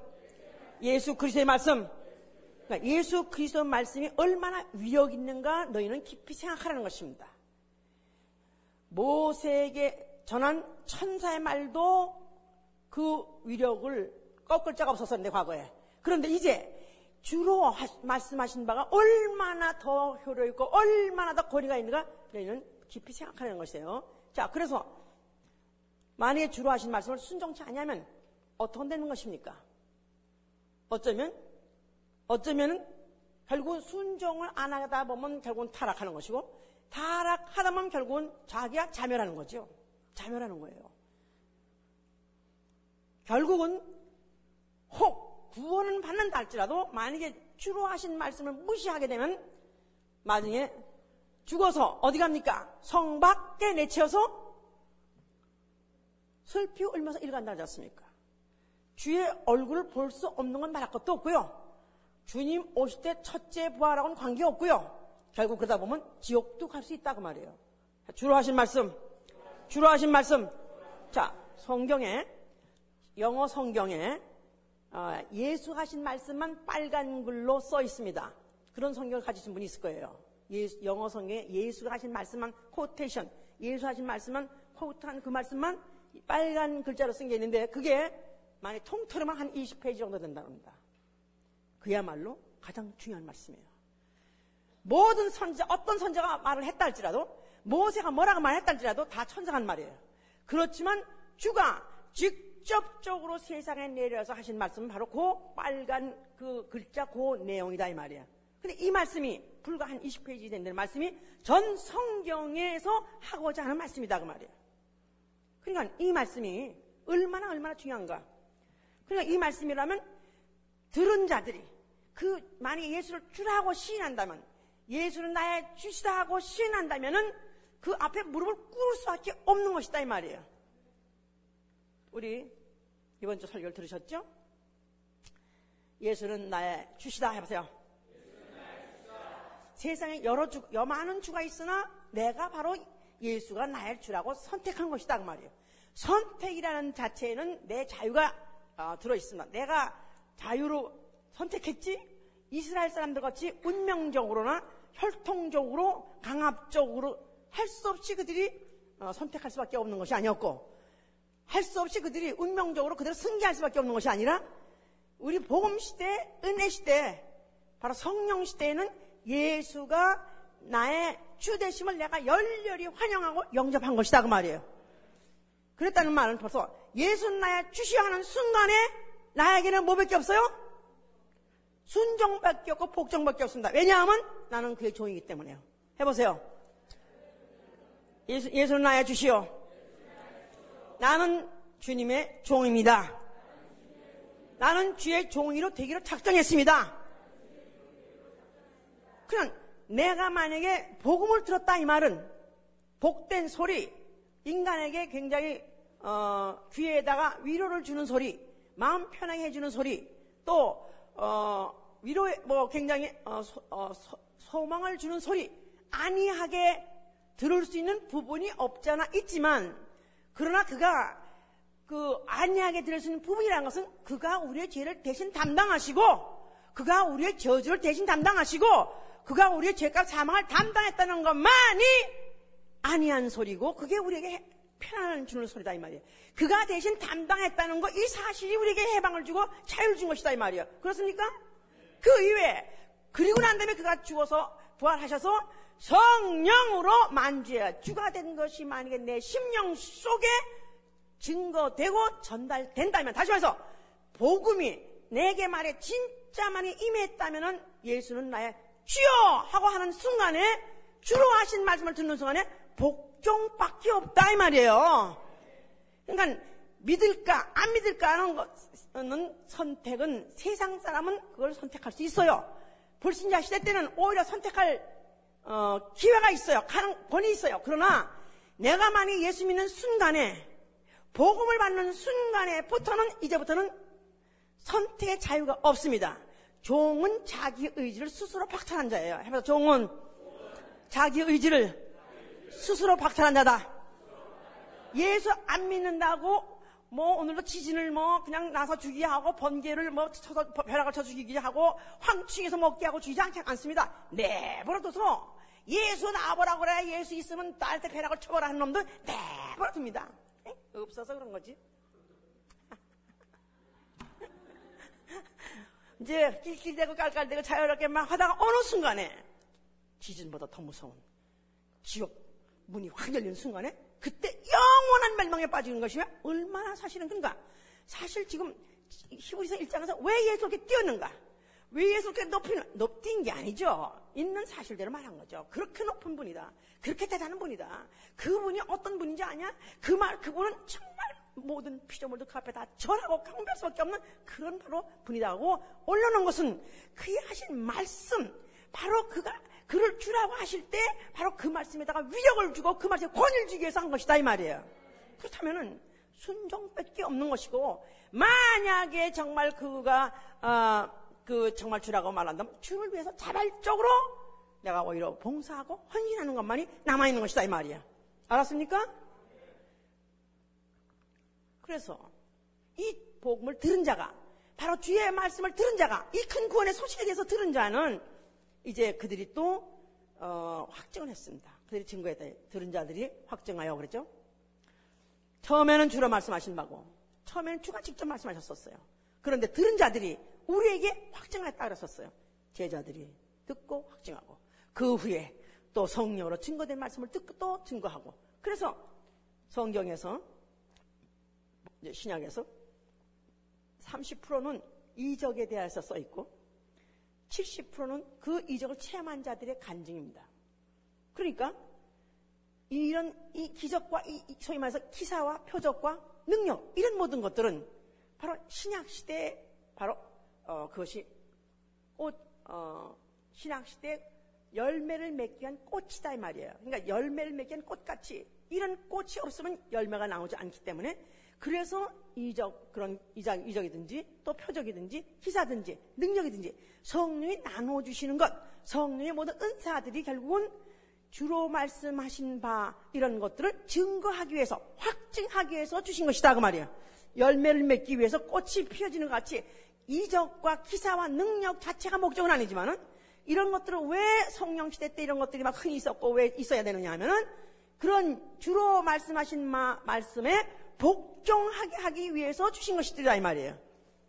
예수 그리스도의 말씀. 그러니까 예수 그리스도 말씀이 얼마나 위력 있는가 너희는 깊이 생각하라는 것입니다. 모세에게 전한 천사의 말도 그 위력을 꺾을 자가 없었었는데 과거에. 그런데 이제 주로 하, 말씀하신 바가 얼마나 더 효력 있고 얼마나 더 거리가 있는가 저희는 깊이 생각하는 것이에요. 자, 그래서 만약에 주로 하신 말씀을 순종치 않으면 어떻게 되는 것입니까? 어쩌면 어쩌면 결국은 순종을 안 하다 보면 결국은 타락하는 것이고 타락하다 보면 결국은 자기가 자멸하는 거죠. 자멸하는 거예요. 결국은 혹 구원은 받는다 할지라도 만약에 주로 하신 말씀을 무시하게 되면 나중에 죽어서 어디 갑니까? 성 밖에 내치어서 슬피 울면서 일간다 하지 않습니까? 주의 얼굴을 볼 수 없는 건 말할 것도 없고요. 주님 오실 때 첫째 부활하고는 관계없고요. 결국 그러다 보면 지옥도 갈 수 있다고 말이에요. 주로 하신 말씀, 주로 하신 말씀. 자, 성경에 영어 성경에 어, 예수 하신 말씀만 빨간 글로 써 있습니다. 그런 성경을 가지신 분이 있을 거예요. 예수, 영어 성경에 예수가 하신 말씀만 코테이션, 예수 하신 말씀만 코트한 그 말씀만 빨간 글자로 쓴 게 있는데 그게 만약 통틀으면 한 20페이지 정도 된다합니다 그야말로 가장 중요한 말씀이에요. 모든 선자, 어떤 선자가 말을 했다 할지라도 모세가 뭐라고 말했다 할지라도 다 천상한 말이에요. 그렇지만 주가 즉 직접적으로 세상에 내려서 하신 말씀은 바로 그 빨간 그 글자 그 내용이다 이 말이야. 근데 이 말씀이 불과 한 20페이지 된다는 말씀이 전 성경에서 하고자 하는 말씀이다 그 말이야. 그러니까 이 말씀이 얼마나 얼마나 중요한가. 그러니까 이 말씀이라면 들은 자들이 그 만약에 예수를 주라고 시인한다면 예수는 나의 주시다 하고 시인한다면은 그 앞에 무릎을 꿇을 수밖에 없는 것이다 이 말이에요. 우리 이번 주 설교를 들으셨죠? 예수는 나의 주시다 해보세요. 세상에 여러 주, 여 많은 주가 있으나 내가 바로 예수가 나의 주라고 선택한 것이다 그 말이에요. 선택이라는 자체에는 내 자유가 어, 들어 있습니다. 내가 자유로 선택했지 이스라엘 사람들 같이 운명적으로나 혈통적으로 강압적으로 할 수 없이 그들이 어, 선택할 수밖에 없는 것이 아니었고 할 수 없이 그들이 운명적으로 그대로 승계할 수밖에 없는 것이 아니라 우리 복음 시대, 은혜 시대, 바로 성령 시대에는 예수가 나의 주 되심을 내가 열렬히 환영하고 영접한 것이다 그 말이에요. 그랬다는 말은 벌써 예수는 나의 주시어 하는 순간에 나에게는 뭐밖에 없어요? 순종밖에 없고 복종밖에 없습니다. 왜냐하면 나는 그의 종이기 때문에요. 해보세요. 예수, 예수는 나의 주시오. 나는 주님의 종입니다. 나는 주의 종이로 되기로 작정했습니다. 그냥 내가 만약에 복음을 들었다 이 말은 복된 소리, 인간에게 굉장히 어, 귀에다가 위로를 주는 소리, 마음 편하게 해주는 소리, 또 어, 위로에 뭐 굉장히 어, 소, 어, 소망을 주는 소리 아니하게 들을 수 있는 부분이 없잖아 있지만 그러나 그가 그 안이하게 들을 수 있는 부분이라는 것은 그가 우리의 죄를 대신 담당하시고 그가 우리의 저주를 대신 담당하시고 그가 우리의 죄값 사망을 담당했다는 것만이 아니한 소리고 그게 우리에게 편안을 주는 소리다 이 말이에요. 그가 대신 담당했다는 거 이 사실이 우리에게 해방을 주고 자유를 준 것이다 이 말이에요. 그렇습니까? 그 이외에 그리고 난 다음에 그가 죽어서 부활하셔서 성령으로 만주의 주가 된 것이 만약에 내 심령 속에 증거되고 전달된다면 다시 말해서 복음이 내게 말에 진짜만이 임했다면 예수는 나의 주여 하고 하는 순간에 주로 하신 말씀을 듣는 순간에 복종밖에 없다 이 말이에요. 그러니까 믿을까 안 믿을까 하는 것은 선택은 세상 사람은 그걸 선택할 수 있어요. 불신자 시대 때는 오히려 선택할 어, 기회가 있어요. 가능 권이 있어요. 그러나 내가 만약 예수 믿는 순간에 복음을 받는 순간에부터는 이제부터는 선택의 자유가 없습니다. 종은 자기 의지를 스스로 박탈한 자예요. 해봐서 종은 자기 의지를 스스로 박탈한 자다. 예수 안 믿는다고 뭐 오늘도 지진을 뭐 그냥 나서 죽이게 하고 번개를 뭐 쳐서 벼락을 쳐 죽이게 하고 황충에서 먹게 하고 죽이지 않지 않습니다. 내버려둬서 예수 나와보라 그래 예수 있으면 나한테 벼락을 쳐보라 하는 놈들 내버려 둡니다. 없어서 그런 거지. 이제 낄낄대고 깔깔대고 자유롭게 막 하다가 어느 순간에 지진보다 더 무서운 지옥 문이 확 열리는 순간에 그때 영원한 멸망에 빠지는 것이면 얼마나 사실은 그런가? 사실 지금 히브리서 1장에서 왜 예수 이렇게 뛰었는가? 왜 예수 이렇게 높이는, 높인 게 아니죠. 있는 사실대로 말한 거죠. 그렇게 높은 분이다. 그렇게 대단한 분이다. 그분이 어떤 분인지 아냐? 그 말, 그분은 정말 모든 피조물도 그 앞에 다 절하고 강배할 수밖에 없는 그런 바로 분이다고 올려놓은 것은 그의 하신 말씀, 바로 그가 그를 주라고 하실 때 바로 그 말씀에다가 위력을 주고 그 말씀에 권위를 주기 위해서 한 것이다 이 말이에요. 그렇다면은 순종밖에 없는 것이고 만약에 정말 그가 어, 그 정말 주라고 말한다면 주를 위해서 자발적으로 내가 오히려 봉사하고 헌신하는 것만이 남아 있는 것이다 이 말이야. 알았습니까? 그래서 이 복음을 들은 자가 바로 주의 말씀을 들은 자가 이 큰 구원의 소식에 대해서 들은 자는 이제 그들이 또 어, 확증을 했습니다. 그들이 증거에 대해 들은 자들이 확증하여 그랬죠. 처음에는 주로 말씀하신 바고 처음에는 주가 직접 말씀하셨었어요. 그런데 들은 자들이 우리에게 확증했다 그랬었어요. 제자들이 듣고 확증하고 그 후에 또 성령으로 증거된 말씀을 듣고 또 증거하고 그래서 성경에서 신약에서 30%는 이적에 대해서 써 있고 70%는 그 이적을 체험한 자들의 간증입니다. 그러니까 이런 이 기적과 이 소위 말해서 기사와 표적과 능력 이런 모든 것들은 바로 신약 시대 바로 어, 그것이 어, 신약 시대 열매를 맺기 위한 꽃이다 이 말이에요. 그러니까 열매를 맺기 위한 꽃같이 이런 꽃이 없으면 열매가 나오지 않기 때문에 그래서 이적 그런 이적 이적이든지 또 표적이든지 기사든지 능력이든지 성령이 나눠 주시는 것 성령의 모든 은사들이 결국은 주로 말씀하신 바 이런 것들을 증거하기 위해서 확증하기 위해서 주신 것이다 그 말이에요. 열매를 맺기 위해서 꽃이 피어지는 것 같이 이적과 기사와 능력 자체가 목적은 아니지만은 이런 것들을 왜 성령 시대 때 이런 것들이 막 흔히 있었고 왜 있어야 되느냐 하면은 그런 주로 말씀하신 마, 말씀에 복종하게 하기 위해서 주신 것이더라 이 말이에요.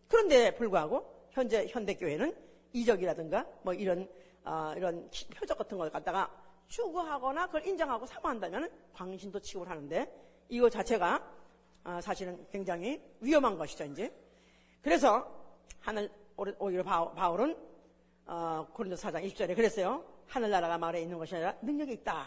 그런데 불구하고 현재 현대 교회는 이적이라든가 뭐 이런 어, 이런 표적 같은 걸 갖다가 추구하거나 그걸 인정하고 사모한다면 광신도 취급을 하는데 이거 자체가 어, 사실은 굉장히 위험한 것이죠 이제. 그래서 하늘 오히려 바울은 어, 고린도 4장 20절에 그랬어요. 하늘나라가 마을에 있는 것이 아니라 능력이 있다.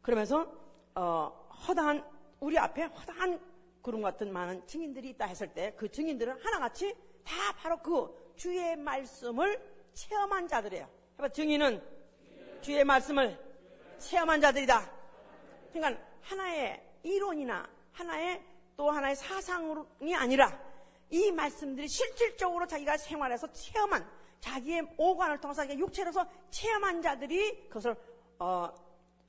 그러면서 어, 허다한 우리 앞에 허다한 구름 같은 많은 증인들이 있다 했을 때 그 증인들은 하나같이 다 바로 그 주의 말씀을 체험한 자들이에요. 해봐 증인은 주의 말씀을 체험한 자들이다. 그러니까 하나의 이론이나 하나의 또 하나의 사상이 아니라 이 말씀들이 실질적으로 자기가 생활해서 체험한 자기의 오관을 통해서 자기가 육체로서 체험한 자들이 그것을 어,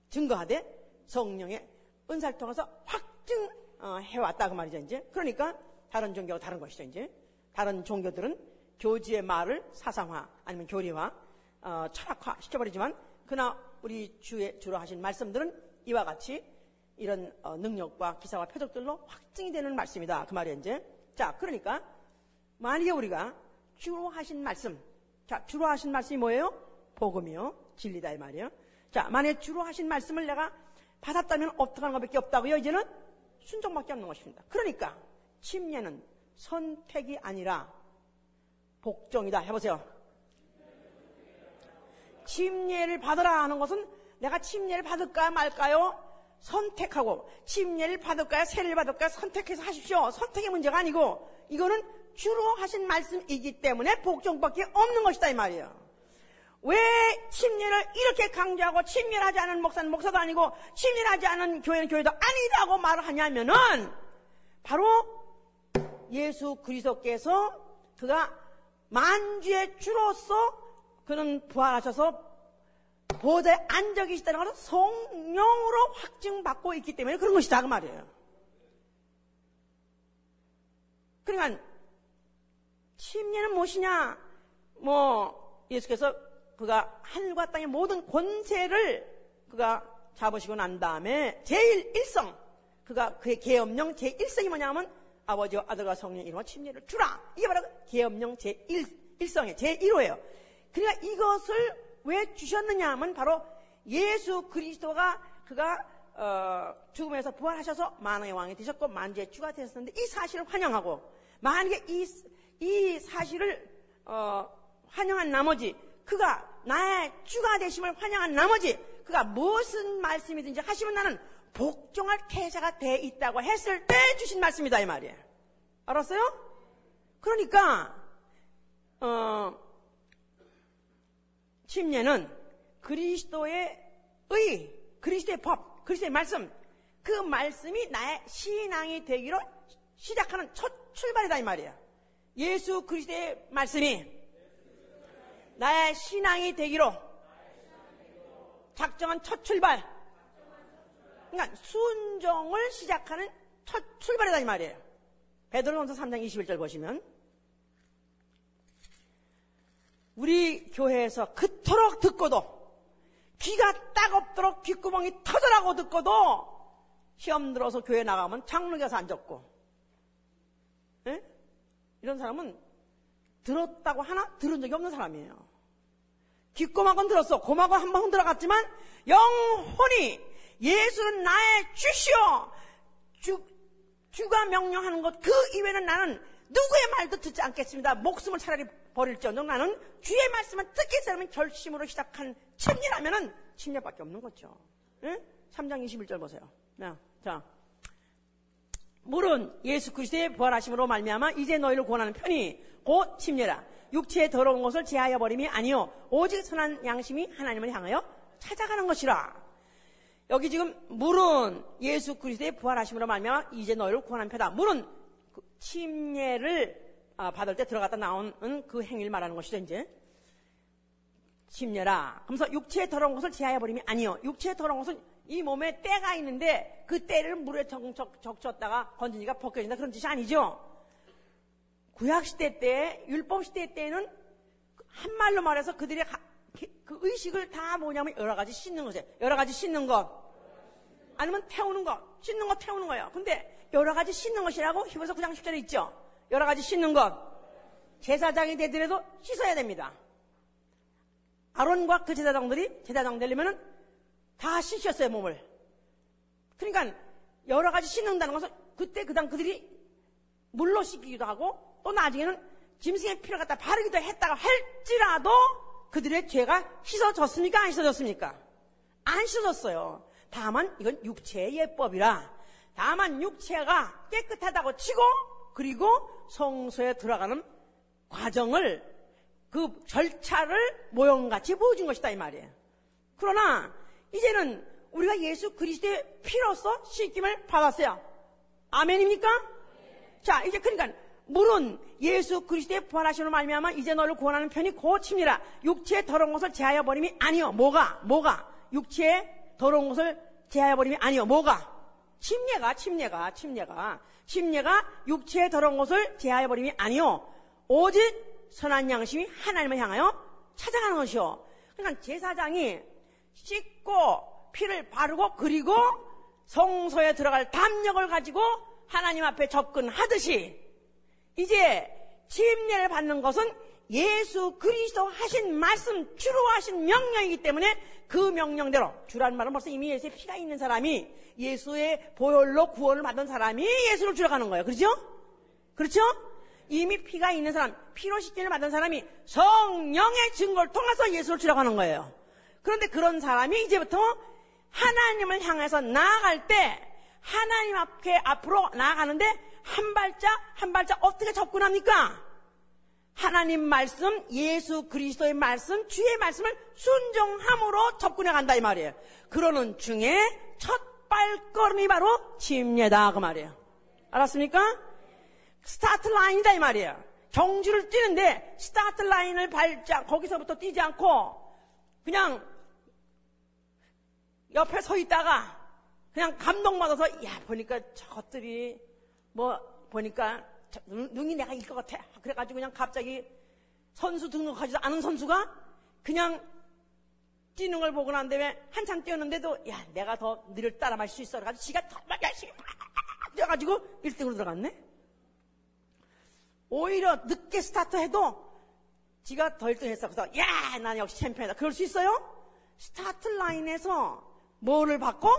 증거하되 성령의 은사를 통해서 확증해왔다. 그 말이죠 이제. 그러니까 다른 종교가 다른 것이죠 이제. 다른 종교들은 교지의 말을 사상화 아니면 교리화 어, 철학화 시켜버리지만 그러나 우리 주의 주로 하신 말씀들은 이와 같이 이런 어, 능력과 기사와 표적들로 확증이 되는 말씀이다. 그 말이에요 이제 자 그러니까 만약에 우리가 주로 하신 말씀 자, 주로 하신 말씀이 뭐예요? 복음이요. 진리다 이 말이에요. 자, 만약 주로 하신 말씀을 내가 받았다면 어떻게 하는 것밖에 없다고요? 이제는 순종밖에 없는 것입니다. 그러니까 침례는 선택이 아니라 복종이다. 해보세요. 침례를 받으라 하는 것은 내가 침례를 받을까 말까요? 선택하고 침례를 받을까요? 세례를 받을까요? 선택해서 하십시오. 선택의 문제가 아니고 이거는 주로 하신 말씀이기 때문에 복종밖에 없는 것이다 이 말이에요. 왜 침례를 이렇게 강조하고 침례를 하지 않은 목사는 목사도 아니고 침례를 하지 않은 교회는 교회도 아니라고 말을 하냐면은 바로 예수 그리스도께서 그가 만주의 주로서 그는 부활하셔서 보좌에 앉아 계시다는 것을 성령으로 확증받고 있기 때문에 그런 것이다 그 말이에요. 그러니까 침례는 무엇이냐? 뭐 예수께서 그가 하늘과 땅의 모든 권세를 그가 잡으시고 난 다음에 제일 일성 그가 그의 계엄령 제1성이 뭐냐면 아버지와 아들과 성령 이름으로 침례를 주라. 이게 바로 계엄령 제1성의 제1호예요. 그러니까 이것을 왜 주셨느냐 하면 바로 예수 그리스도가 그가 어, 죽음에서 부활하셔서 만왕의 왕이 되셨고 만주의 주가 되셨는데 이 사실을 환영하고 만약에 이, 이 사실을 어, 환영한 나머지 그가 나의 주가 되심을 환영한 나머지 그가 무슨 말씀이든지 하시면 나는 복종할 태세가 돼 있다고 했을 때 주신 말씀이다 이 말이에요. 알았어요? 그러니까 어, 침례는 그리스도의 의, 그리스도의 법, 그리스도의 말씀, 그 말씀이 나의 신앙이 되기로 시작하는 첫 출발이다 이 말이에요. 예수 그리스도의 말씀이 나의 신앙이 되기로 작정한 첫 출발. 그러니까 순종을 시작하는 첫 출발이다 이 말이에요. 베드로전서 3장 21절 보시면 우리 교회에서 그토록 듣고도 귀가 따갑도록 귓구멍이 터져라고 듣고도 시험 들어서 교회 나가면 장로 가서 앉았고 에? 이런 사람은 들었다고 하나 들은 적이 없는 사람이에요. 귓고막은 들었어. 고막은 한 번 흔들어갔지만 영혼이 예수는 나의 주시오. 주, 주가 명령하는 것 그 이외에는 나는 누구의 말도 듣지 않겠습니다. 목숨을 차라리 버릴지언정 나는 주의 말씀을 듣겠다면 결심으로 시작한 침례라면은 침례밖에 없는 거죠. 예? 3장 21절 보세요. 자, 물은 예수 그리스도의 부활하심으로 말미암아 이제 너희를 권하는 편이 곧 침례라. 육체의 더러운 것을 제하여 버림이 아니요 오직 선한 양심이 하나님을 향하여 찾아가는 것이라. 여기 지금 물은 예수 그리스도의 부활하심으로 말미암아 이제 너희를 구원한 표다. 물은 그 침례를 아, 받을 때 들어갔다 나오는 그 행위를 말하는 것이죠 이제. 침례라. 그러면서 육체의 더러운 것을 제하여 버림이 아니요. 육체의 더러운 것은 이 몸에 때가 있는데 그 때를 물에 적쳤다가 건지니까 벗겨진다 그런 뜻이 아니죠. 구약시대 때, 율법시대 때는 한말로 말해서 그들의 가, 그 의식을 다 뭐냐면 여러 가지 씻는 거죠. 여러 가지 씻는 것. 아니면 태우는 것. 씻는 것, 태우는 거예요. 근데 여러 가지 씻는 것이라고 히브리서 9장 10절에 있죠. 여러 가지 씻는 것. 제사장이 되더라도 씻어야 됩니다. 아론과 그 제사장들이 제사장 되려면은 다 씻겼어요, 몸을. 그러니까 여러 가지 씻는다는 것은 그때 그당 그들이 물로 씻기기도 하고 또 나중에는 짐승의 피를 갖다 바르기도 했다가 할지라도 그들의 죄가 씻어졌습니까? 안 씻어졌습니까? 안 씻어졌어요. 다만 이건 육체의 예법이라 다만 육체가 깨끗하다고 치고 그리고 성소에 들어가는 과정을 그 절차를 모형같이 보여준 것이다 이 말이에요. 그러나 이제는 우리가 예수 그리스도의 피로서 씻김을 받았어요. 아멘입니까? 자, 이제 그러니까 물은 예수 그리스도의 부활하심으로 말미암아 이제 너를 구원하는 편이 고침이라 육체의 더러운 것을 제하여 버림이 아니요. 뭐가? 뭐가? 육체의 더러운 것을 제하여 버림이 아니요. 뭐가? 침례가 침례가 침례가 침례가 육체의 더러운 것을 제하여 버림이 아니요. 오직 선한 양심이 하나님을 향하여 찾아가는 것이요. 그러니까 제사장이 씻고 피를 바르고 그리고 성소에 들어갈 담력을 가지고 하나님 앞에 접근하듯이 이제 침례를 받는 것은 예수 그리스도 하신 말씀 주로 하신 명령이기 때문에 그 명령대로 주라는 말은 벌써 이미 예수의 피가 있는 사람이 예수의 보혈로 구원을 받은 사람이 예수를 주러 가는 거예요. 그렇죠? 그렇죠? 이미 피가 있는 사람, 피로 씻기를 받은 사람이 성령의 증거를 통해서 예수를 주려고 는 거예요. 그런데 그런 사람이 이제부터 하나님을 향해서 나아갈 때 하나님 앞에 앞으로 나아가는데 한 발짝 한 발짝 어떻게 접근합니까? 하나님 말씀, 예수 그리스도의 말씀, 주의 말씀을 순종함으로 접근해 간다 이 말이에요. 그러는 중에 첫 발걸음이 바로 침례다 그 말이에요. 알았습니까? 스타트 라인이다 이 말이에요. 경주를 뛰는데 스타트 라인을 밟지 거기서부터 뛰지 않고 그냥 옆에 서 있다가 그냥 감동받아서 야 보니까 저것들이 뭐 보니까 눈이 내가 이길 것 같아. 그래가지고 그냥 갑자기 선수 등록하지도 않은 선수가 그냥 뛰는 걸 보고 난 다음에 한참 뛰었는데도 야 내가 더 너를 따라잡을 수 있어. 그래가지고 지가 정말 열심히 뛰어가지고 1등으로 들어갔네. 오히려 늦게 스타트해도 지가 더 1등 했어. 그래서 야, 난 역시 챔피언이다. 그럴 수 있어요? 스타트 라인에서 뭐를 받고?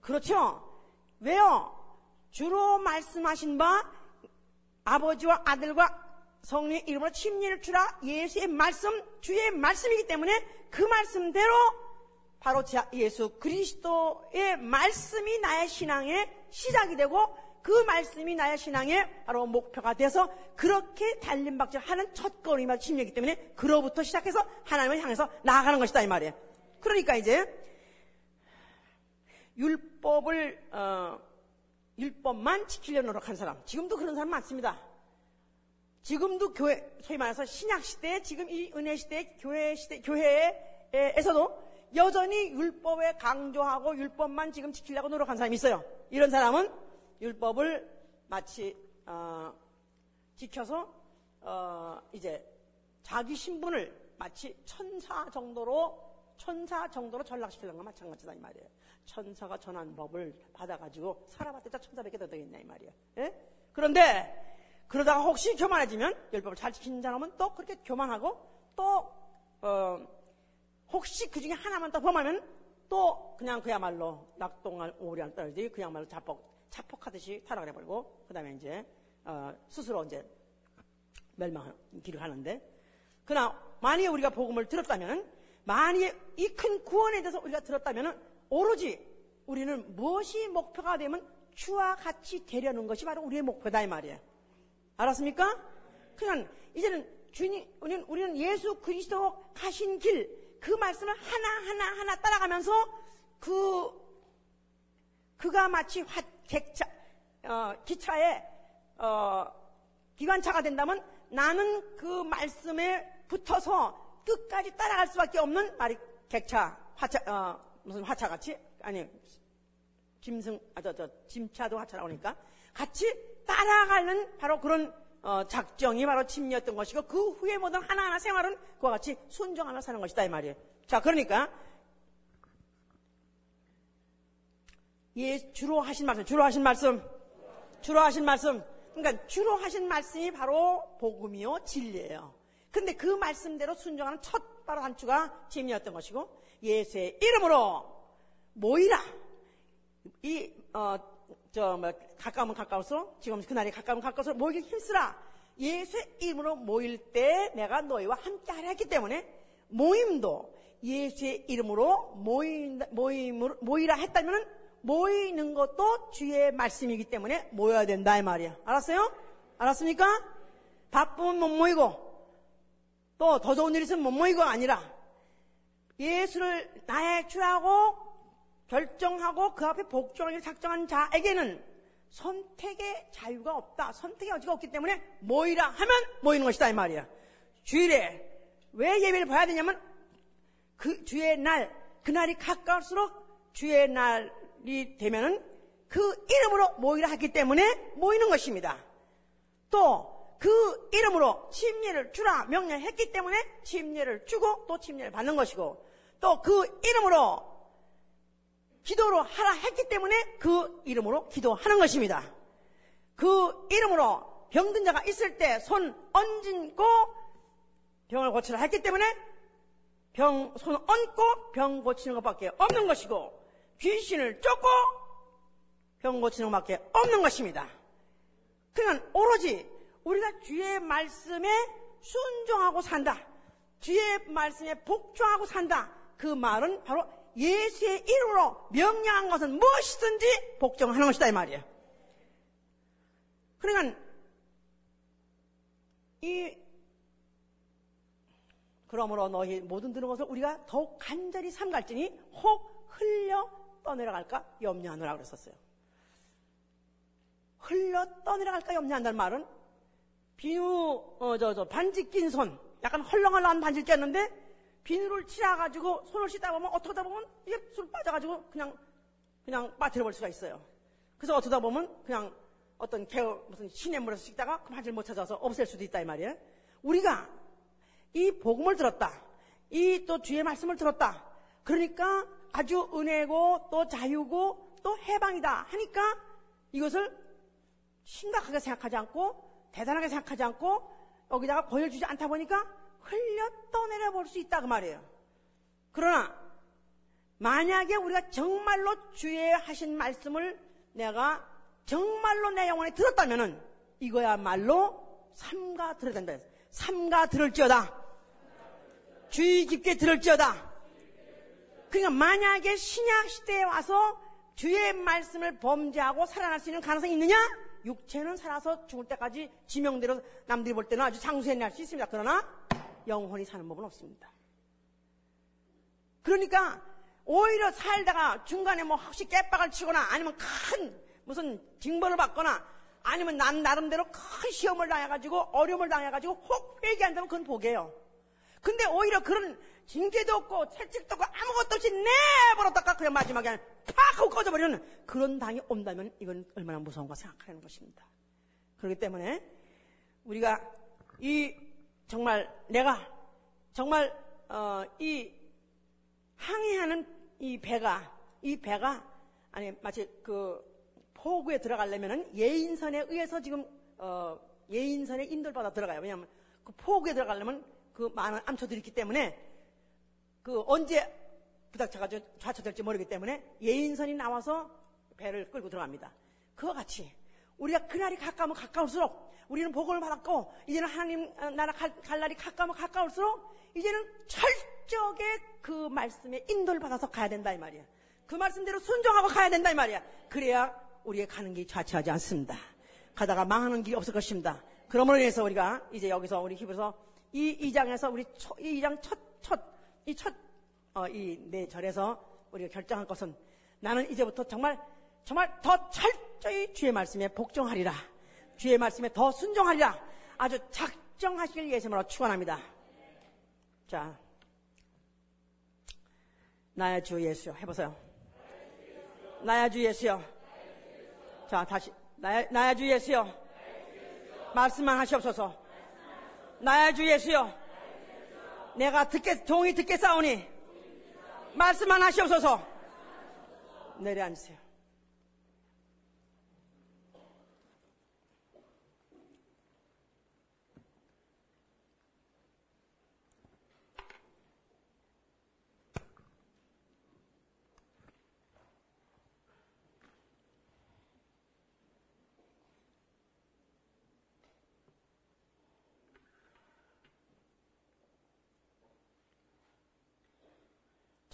그렇죠. 왜요? 주로 말씀하신 바 아버지와 아들과 성령의 이름으로 침례를 주라 예수의 말씀, 주의 말씀이기 때문에 그 말씀대로 바로 예수 그리스도의 말씀이 나의 신앙의 시작이 되고 그 말씀이 나의 신앙의 바로 목표가 돼서 그렇게 달림박질 하는 첫 걸음이 침례이기 때문에 그로부터 시작해서 하나님을 향해서 나아가는 것이다 이 말이에요. 그러니까 이제 율법을 어, 율법만 지키려 노력한 사람 지금도 그런 사람 많습니다. 지금도 교회 소위 말해서 신약 시대 지금 이 은혜 시대 교회 시대 교회에서도 여전히 율법에 강조하고 율법만 지금 지키려고 노력한 사람이 있어요. 이런 사람은 율법을 마치 어, 지켜서 어, 이제 자기 신분을 마치 천사 정도로 천사 정도로 전락시키는 거 마찬가지다 이 말이에요. 천사가 전한 법을 받아가지고 살아봤자 천사밖에 더 되겠냐 이 말이에요. 예? 그런데 그러다가 혹시 교만해지면 율법을 잘 지키는 사람은 또 그렇게 교만하고 또 어, 혹시 그 중에 하나만 더 범하면 또 그냥 그야말로 낙동할 오리안 떨지 그야말로 자뻑 자폭하듯이 타락을 해버리고 그 다음에 이제 어, 스스로 이제 멸망기를 하는데 그러나 만약에 우리가 복음을 들었다면 만약에 이 큰 구원에 대해서 우리가 들었다면 오로지 우리는 무엇이 목표가 되면 주와 같이 되려는 것이 바로 우리의 목표다 이 말이에요. 알았습니까? 그냥 이제는 주님, 우리는, 우리는 예수 그리스도 가신 길, 그 말씀을 하나 하나 하나 따라가면서 그, 그가 마치 화, 객차, 어, 기차에, 어, 기관차가 된다면 나는 그 말씀에 붙어서 끝까지 따라갈 수밖에 없는 말이 객차, 화차, 어, 무슨 화차 같이? 아니, 짐승, 아, 저, 저, 짐차도 화차라고 하니까 같이 따라가는 바로 그런 어, 작정이 바로 침례였던 것이고 그 후에 모든 하나하나 생활은 그와 같이 순종하며 사는 것이다 이 말이에요. 자, 그러니까 예, 주로 하신 말씀, 주로 하신 말씀, 주로 하신 말씀. 그러니까 주로 하신 말씀이 바로 복음이요 진리예요. 근데 그 말씀대로 순종하는 첫 바로 단추가 짐이었던 것이고 예수의 이름으로 모이라. 이 어, 저 뭐 가까우면 가까울수록 지금 그날이 가까우면 가까울수록 모이기 힘쓰라. 예수의 이름으로 모일 때 내가 너희와 함께 하려 했기 때문에 모임도 예수의 이름으로 모인, 모임으로, 모이라 했다면 모이는 것도 주의 말씀이기 때문에 모여야 된다 이 말이야. 알았어요? 알았습니까? 바쁘면 못 모이고 또 더 좋은 일 있으면 못 모이고 아니라 예수를 나의 주하고 결정하고 그 앞에 복종하기를 작정한 자에게는 선택의 자유가 없다. 선택의 여지가 없기 때문에 모이라 하면 모이는 것이다 이 말이야. 주일에 왜 예배를 봐야 되냐면 그 주의 날 그날이 가까울수록 주의 날이 되면은 그 이름으로 모이라 했기 때문에 모이는 것입니다. 또 그 이름으로 침례를 주라 명령했기 때문에 침례를 주고 또 침례를 받는 것이고 또 그 이름으로 기도로 하라 했기 때문에 그 이름으로 기도하는 것입니다. 그 이름으로 병든 자가 있을 때 손 얹고 병을 고치라 했기 때문에 병, 손 얹고 병 고치는 것밖에 없는 것이고 귀신을 쫓고 병 고치는 것밖에 없는 것입니다. 그러니까 오로지 우리가 주의 말씀에 순종하고 산다. 주의 말씀에 복종하고 산다. 그 말은 바로 예수의 이름으로 명령한 것은 무엇이든지 복종하는 것이다 이 말이에요. 그러니까 이 그러므로 너희 모든 들은 것을 우리가 더욱 간절히 삼갈지니 혹 흘려 떠내려갈까 염려하느라 그랬었어요. 흘려 떠내려갈까 염려한다는 말은 비누 어, 저, 저 반지 낀 손, 약간 헐렁헐렁한 반지를 꼈는데 비누를 칠해가지고 손을 씻다 보면 어떻게 하다 보면 이게 술 빠져가지고 그냥 그냥 버릴 수가 있어요. 그래서 어쩌다 보면 그냥 어떤 개어 무슨 시냇 물에서 씻다가 그 반지를 못 찾아서 없앨 수도 있다 이 말이에요. 우리가 이 복음을 들었다. 이 또 주의 말씀을 들었다. 그러니까 아주 은혜고 또 자유고 또 해방이다 하니까 이것을 심각하게 생각하지 않고 대단하게 생각하지 않고 여기다가 보여주지 않다 보니까 흘려 떠내려 볼 수 있다 그 말이에요. 그러나 만약에 우리가 정말로 주의 하신 말씀을 내가 정말로 내 영혼에 들었다면은 이거야말로 삼가 들어야 된다. 삼가 들을지어다. 주의 깊게 들을지어다. 그러니까 만약에 신약 시대에 와서 주의 말씀을 범죄하고 살아날 수 있는 가능성이 있느냐? 육체는 살아서 죽을 때까지 지명대로 남들이 볼 때는 아주 장수해 낼수 있습니다. 그러나 영혼이 사는 법은 없습니다. 그러니까 오히려 살다가 중간에 뭐 혹시 깨박을 치거나 아니면 큰 무슨 징벌을 받거나 아니면 남 나름대로 큰 시험을 당해가지고 어려움을 당해가지고 혹 회개 한다면 그건 복이에요. 근데 오히려 그런 징계도 없고 채찍도 없고 아무것도 없이 내버렸다가 그냥 마지막에 팍 하고 꺼져버리는 그런 당이 온다면 이건 얼마나 무서운가 생각하는 것입니다. 그렇기 때문에 우리가 이 정말 내가 정말 어, 이 항해하는 이 배가 이 배가 아니 마치 그 포구에 들어가려면은 예인선에 의해서 지금 어, 예인선에 인도를 받아 들어가요. 왜냐하면 그 포구에 들어가려면 그 많은 암초들이 있기 때문에 그 언제 부닥쳐가지고 좌초될지 모르기 때문에 예인선이 나와서 배를 끌고 들어갑니다. 그와 같이 우리가 그날이 가까우면 가까울수록 우리는 복음을 받았고 이제는 하나님 어, 나라 갈, 갈 날이 가까우면 가까울수록 이제는 철저하게 그 말씀에 인도를 받아서 가야 된다 이 말이야. 그 말씀대로 순종하고 가야 된다 이 말이야. 그래야 우리가 가는 길이 좌치하지 않습니다. 가다가 망하는 길이 없을 것입니다. 그러므로 인해서 우리가 이제 여기서 우리 히브리서 이 2장에서 우리 초, 이 2장 첫, 첫, 이 첫, 어, 이내 절에서 우리가 결정한 것은 나는 이제부터 정말, 정말 더 철저히 주의 말씀에 복종하리라. 주의 말씀에 더 순종하리라. 아주 작정하실 예수님으로 축원합니다. 자, 나야 주 예수요. 해보세요. 나야 주 예수요. 자, 다시. 나야, 나야 주 예수요. 말씀만 하시옵소서. 나야 주 예수요. 내가 듣게, 종이 듣게 싸우니. 말씀만 하시옵소서. 내려앉으세요.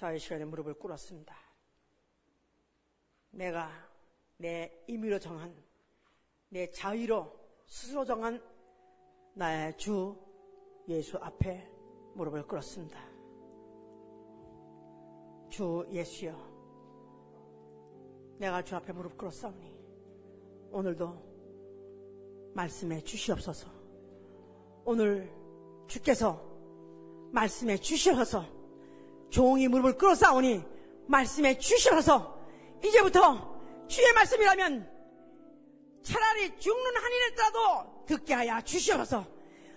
자, 이 시간에 무릎을 꿇었습니다. 내가 내 임의로 정한, 내 자의로 스스로 정한 나의 주 예수 앞에 무릎을 꿇었습니다. 주 예수여, 내가 주 앞에 무릎 꿇었사오니 오늘도 말씀해 주시옵소서. 오늘 주께서 말씀해 주시옵소서. 종이 무릎을 꿇어싸우니 말씀에 주시어서. 이제부터 주의 말씀이라면 차라리 죽는 한이었더라도 듣게 하여 주시어서.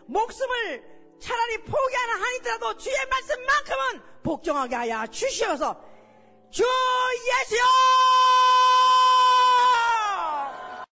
목숨을 차라리 포기하는 한이더라도 주의 말씀만큼은 복종하게 하여 주시어서. 주 예수여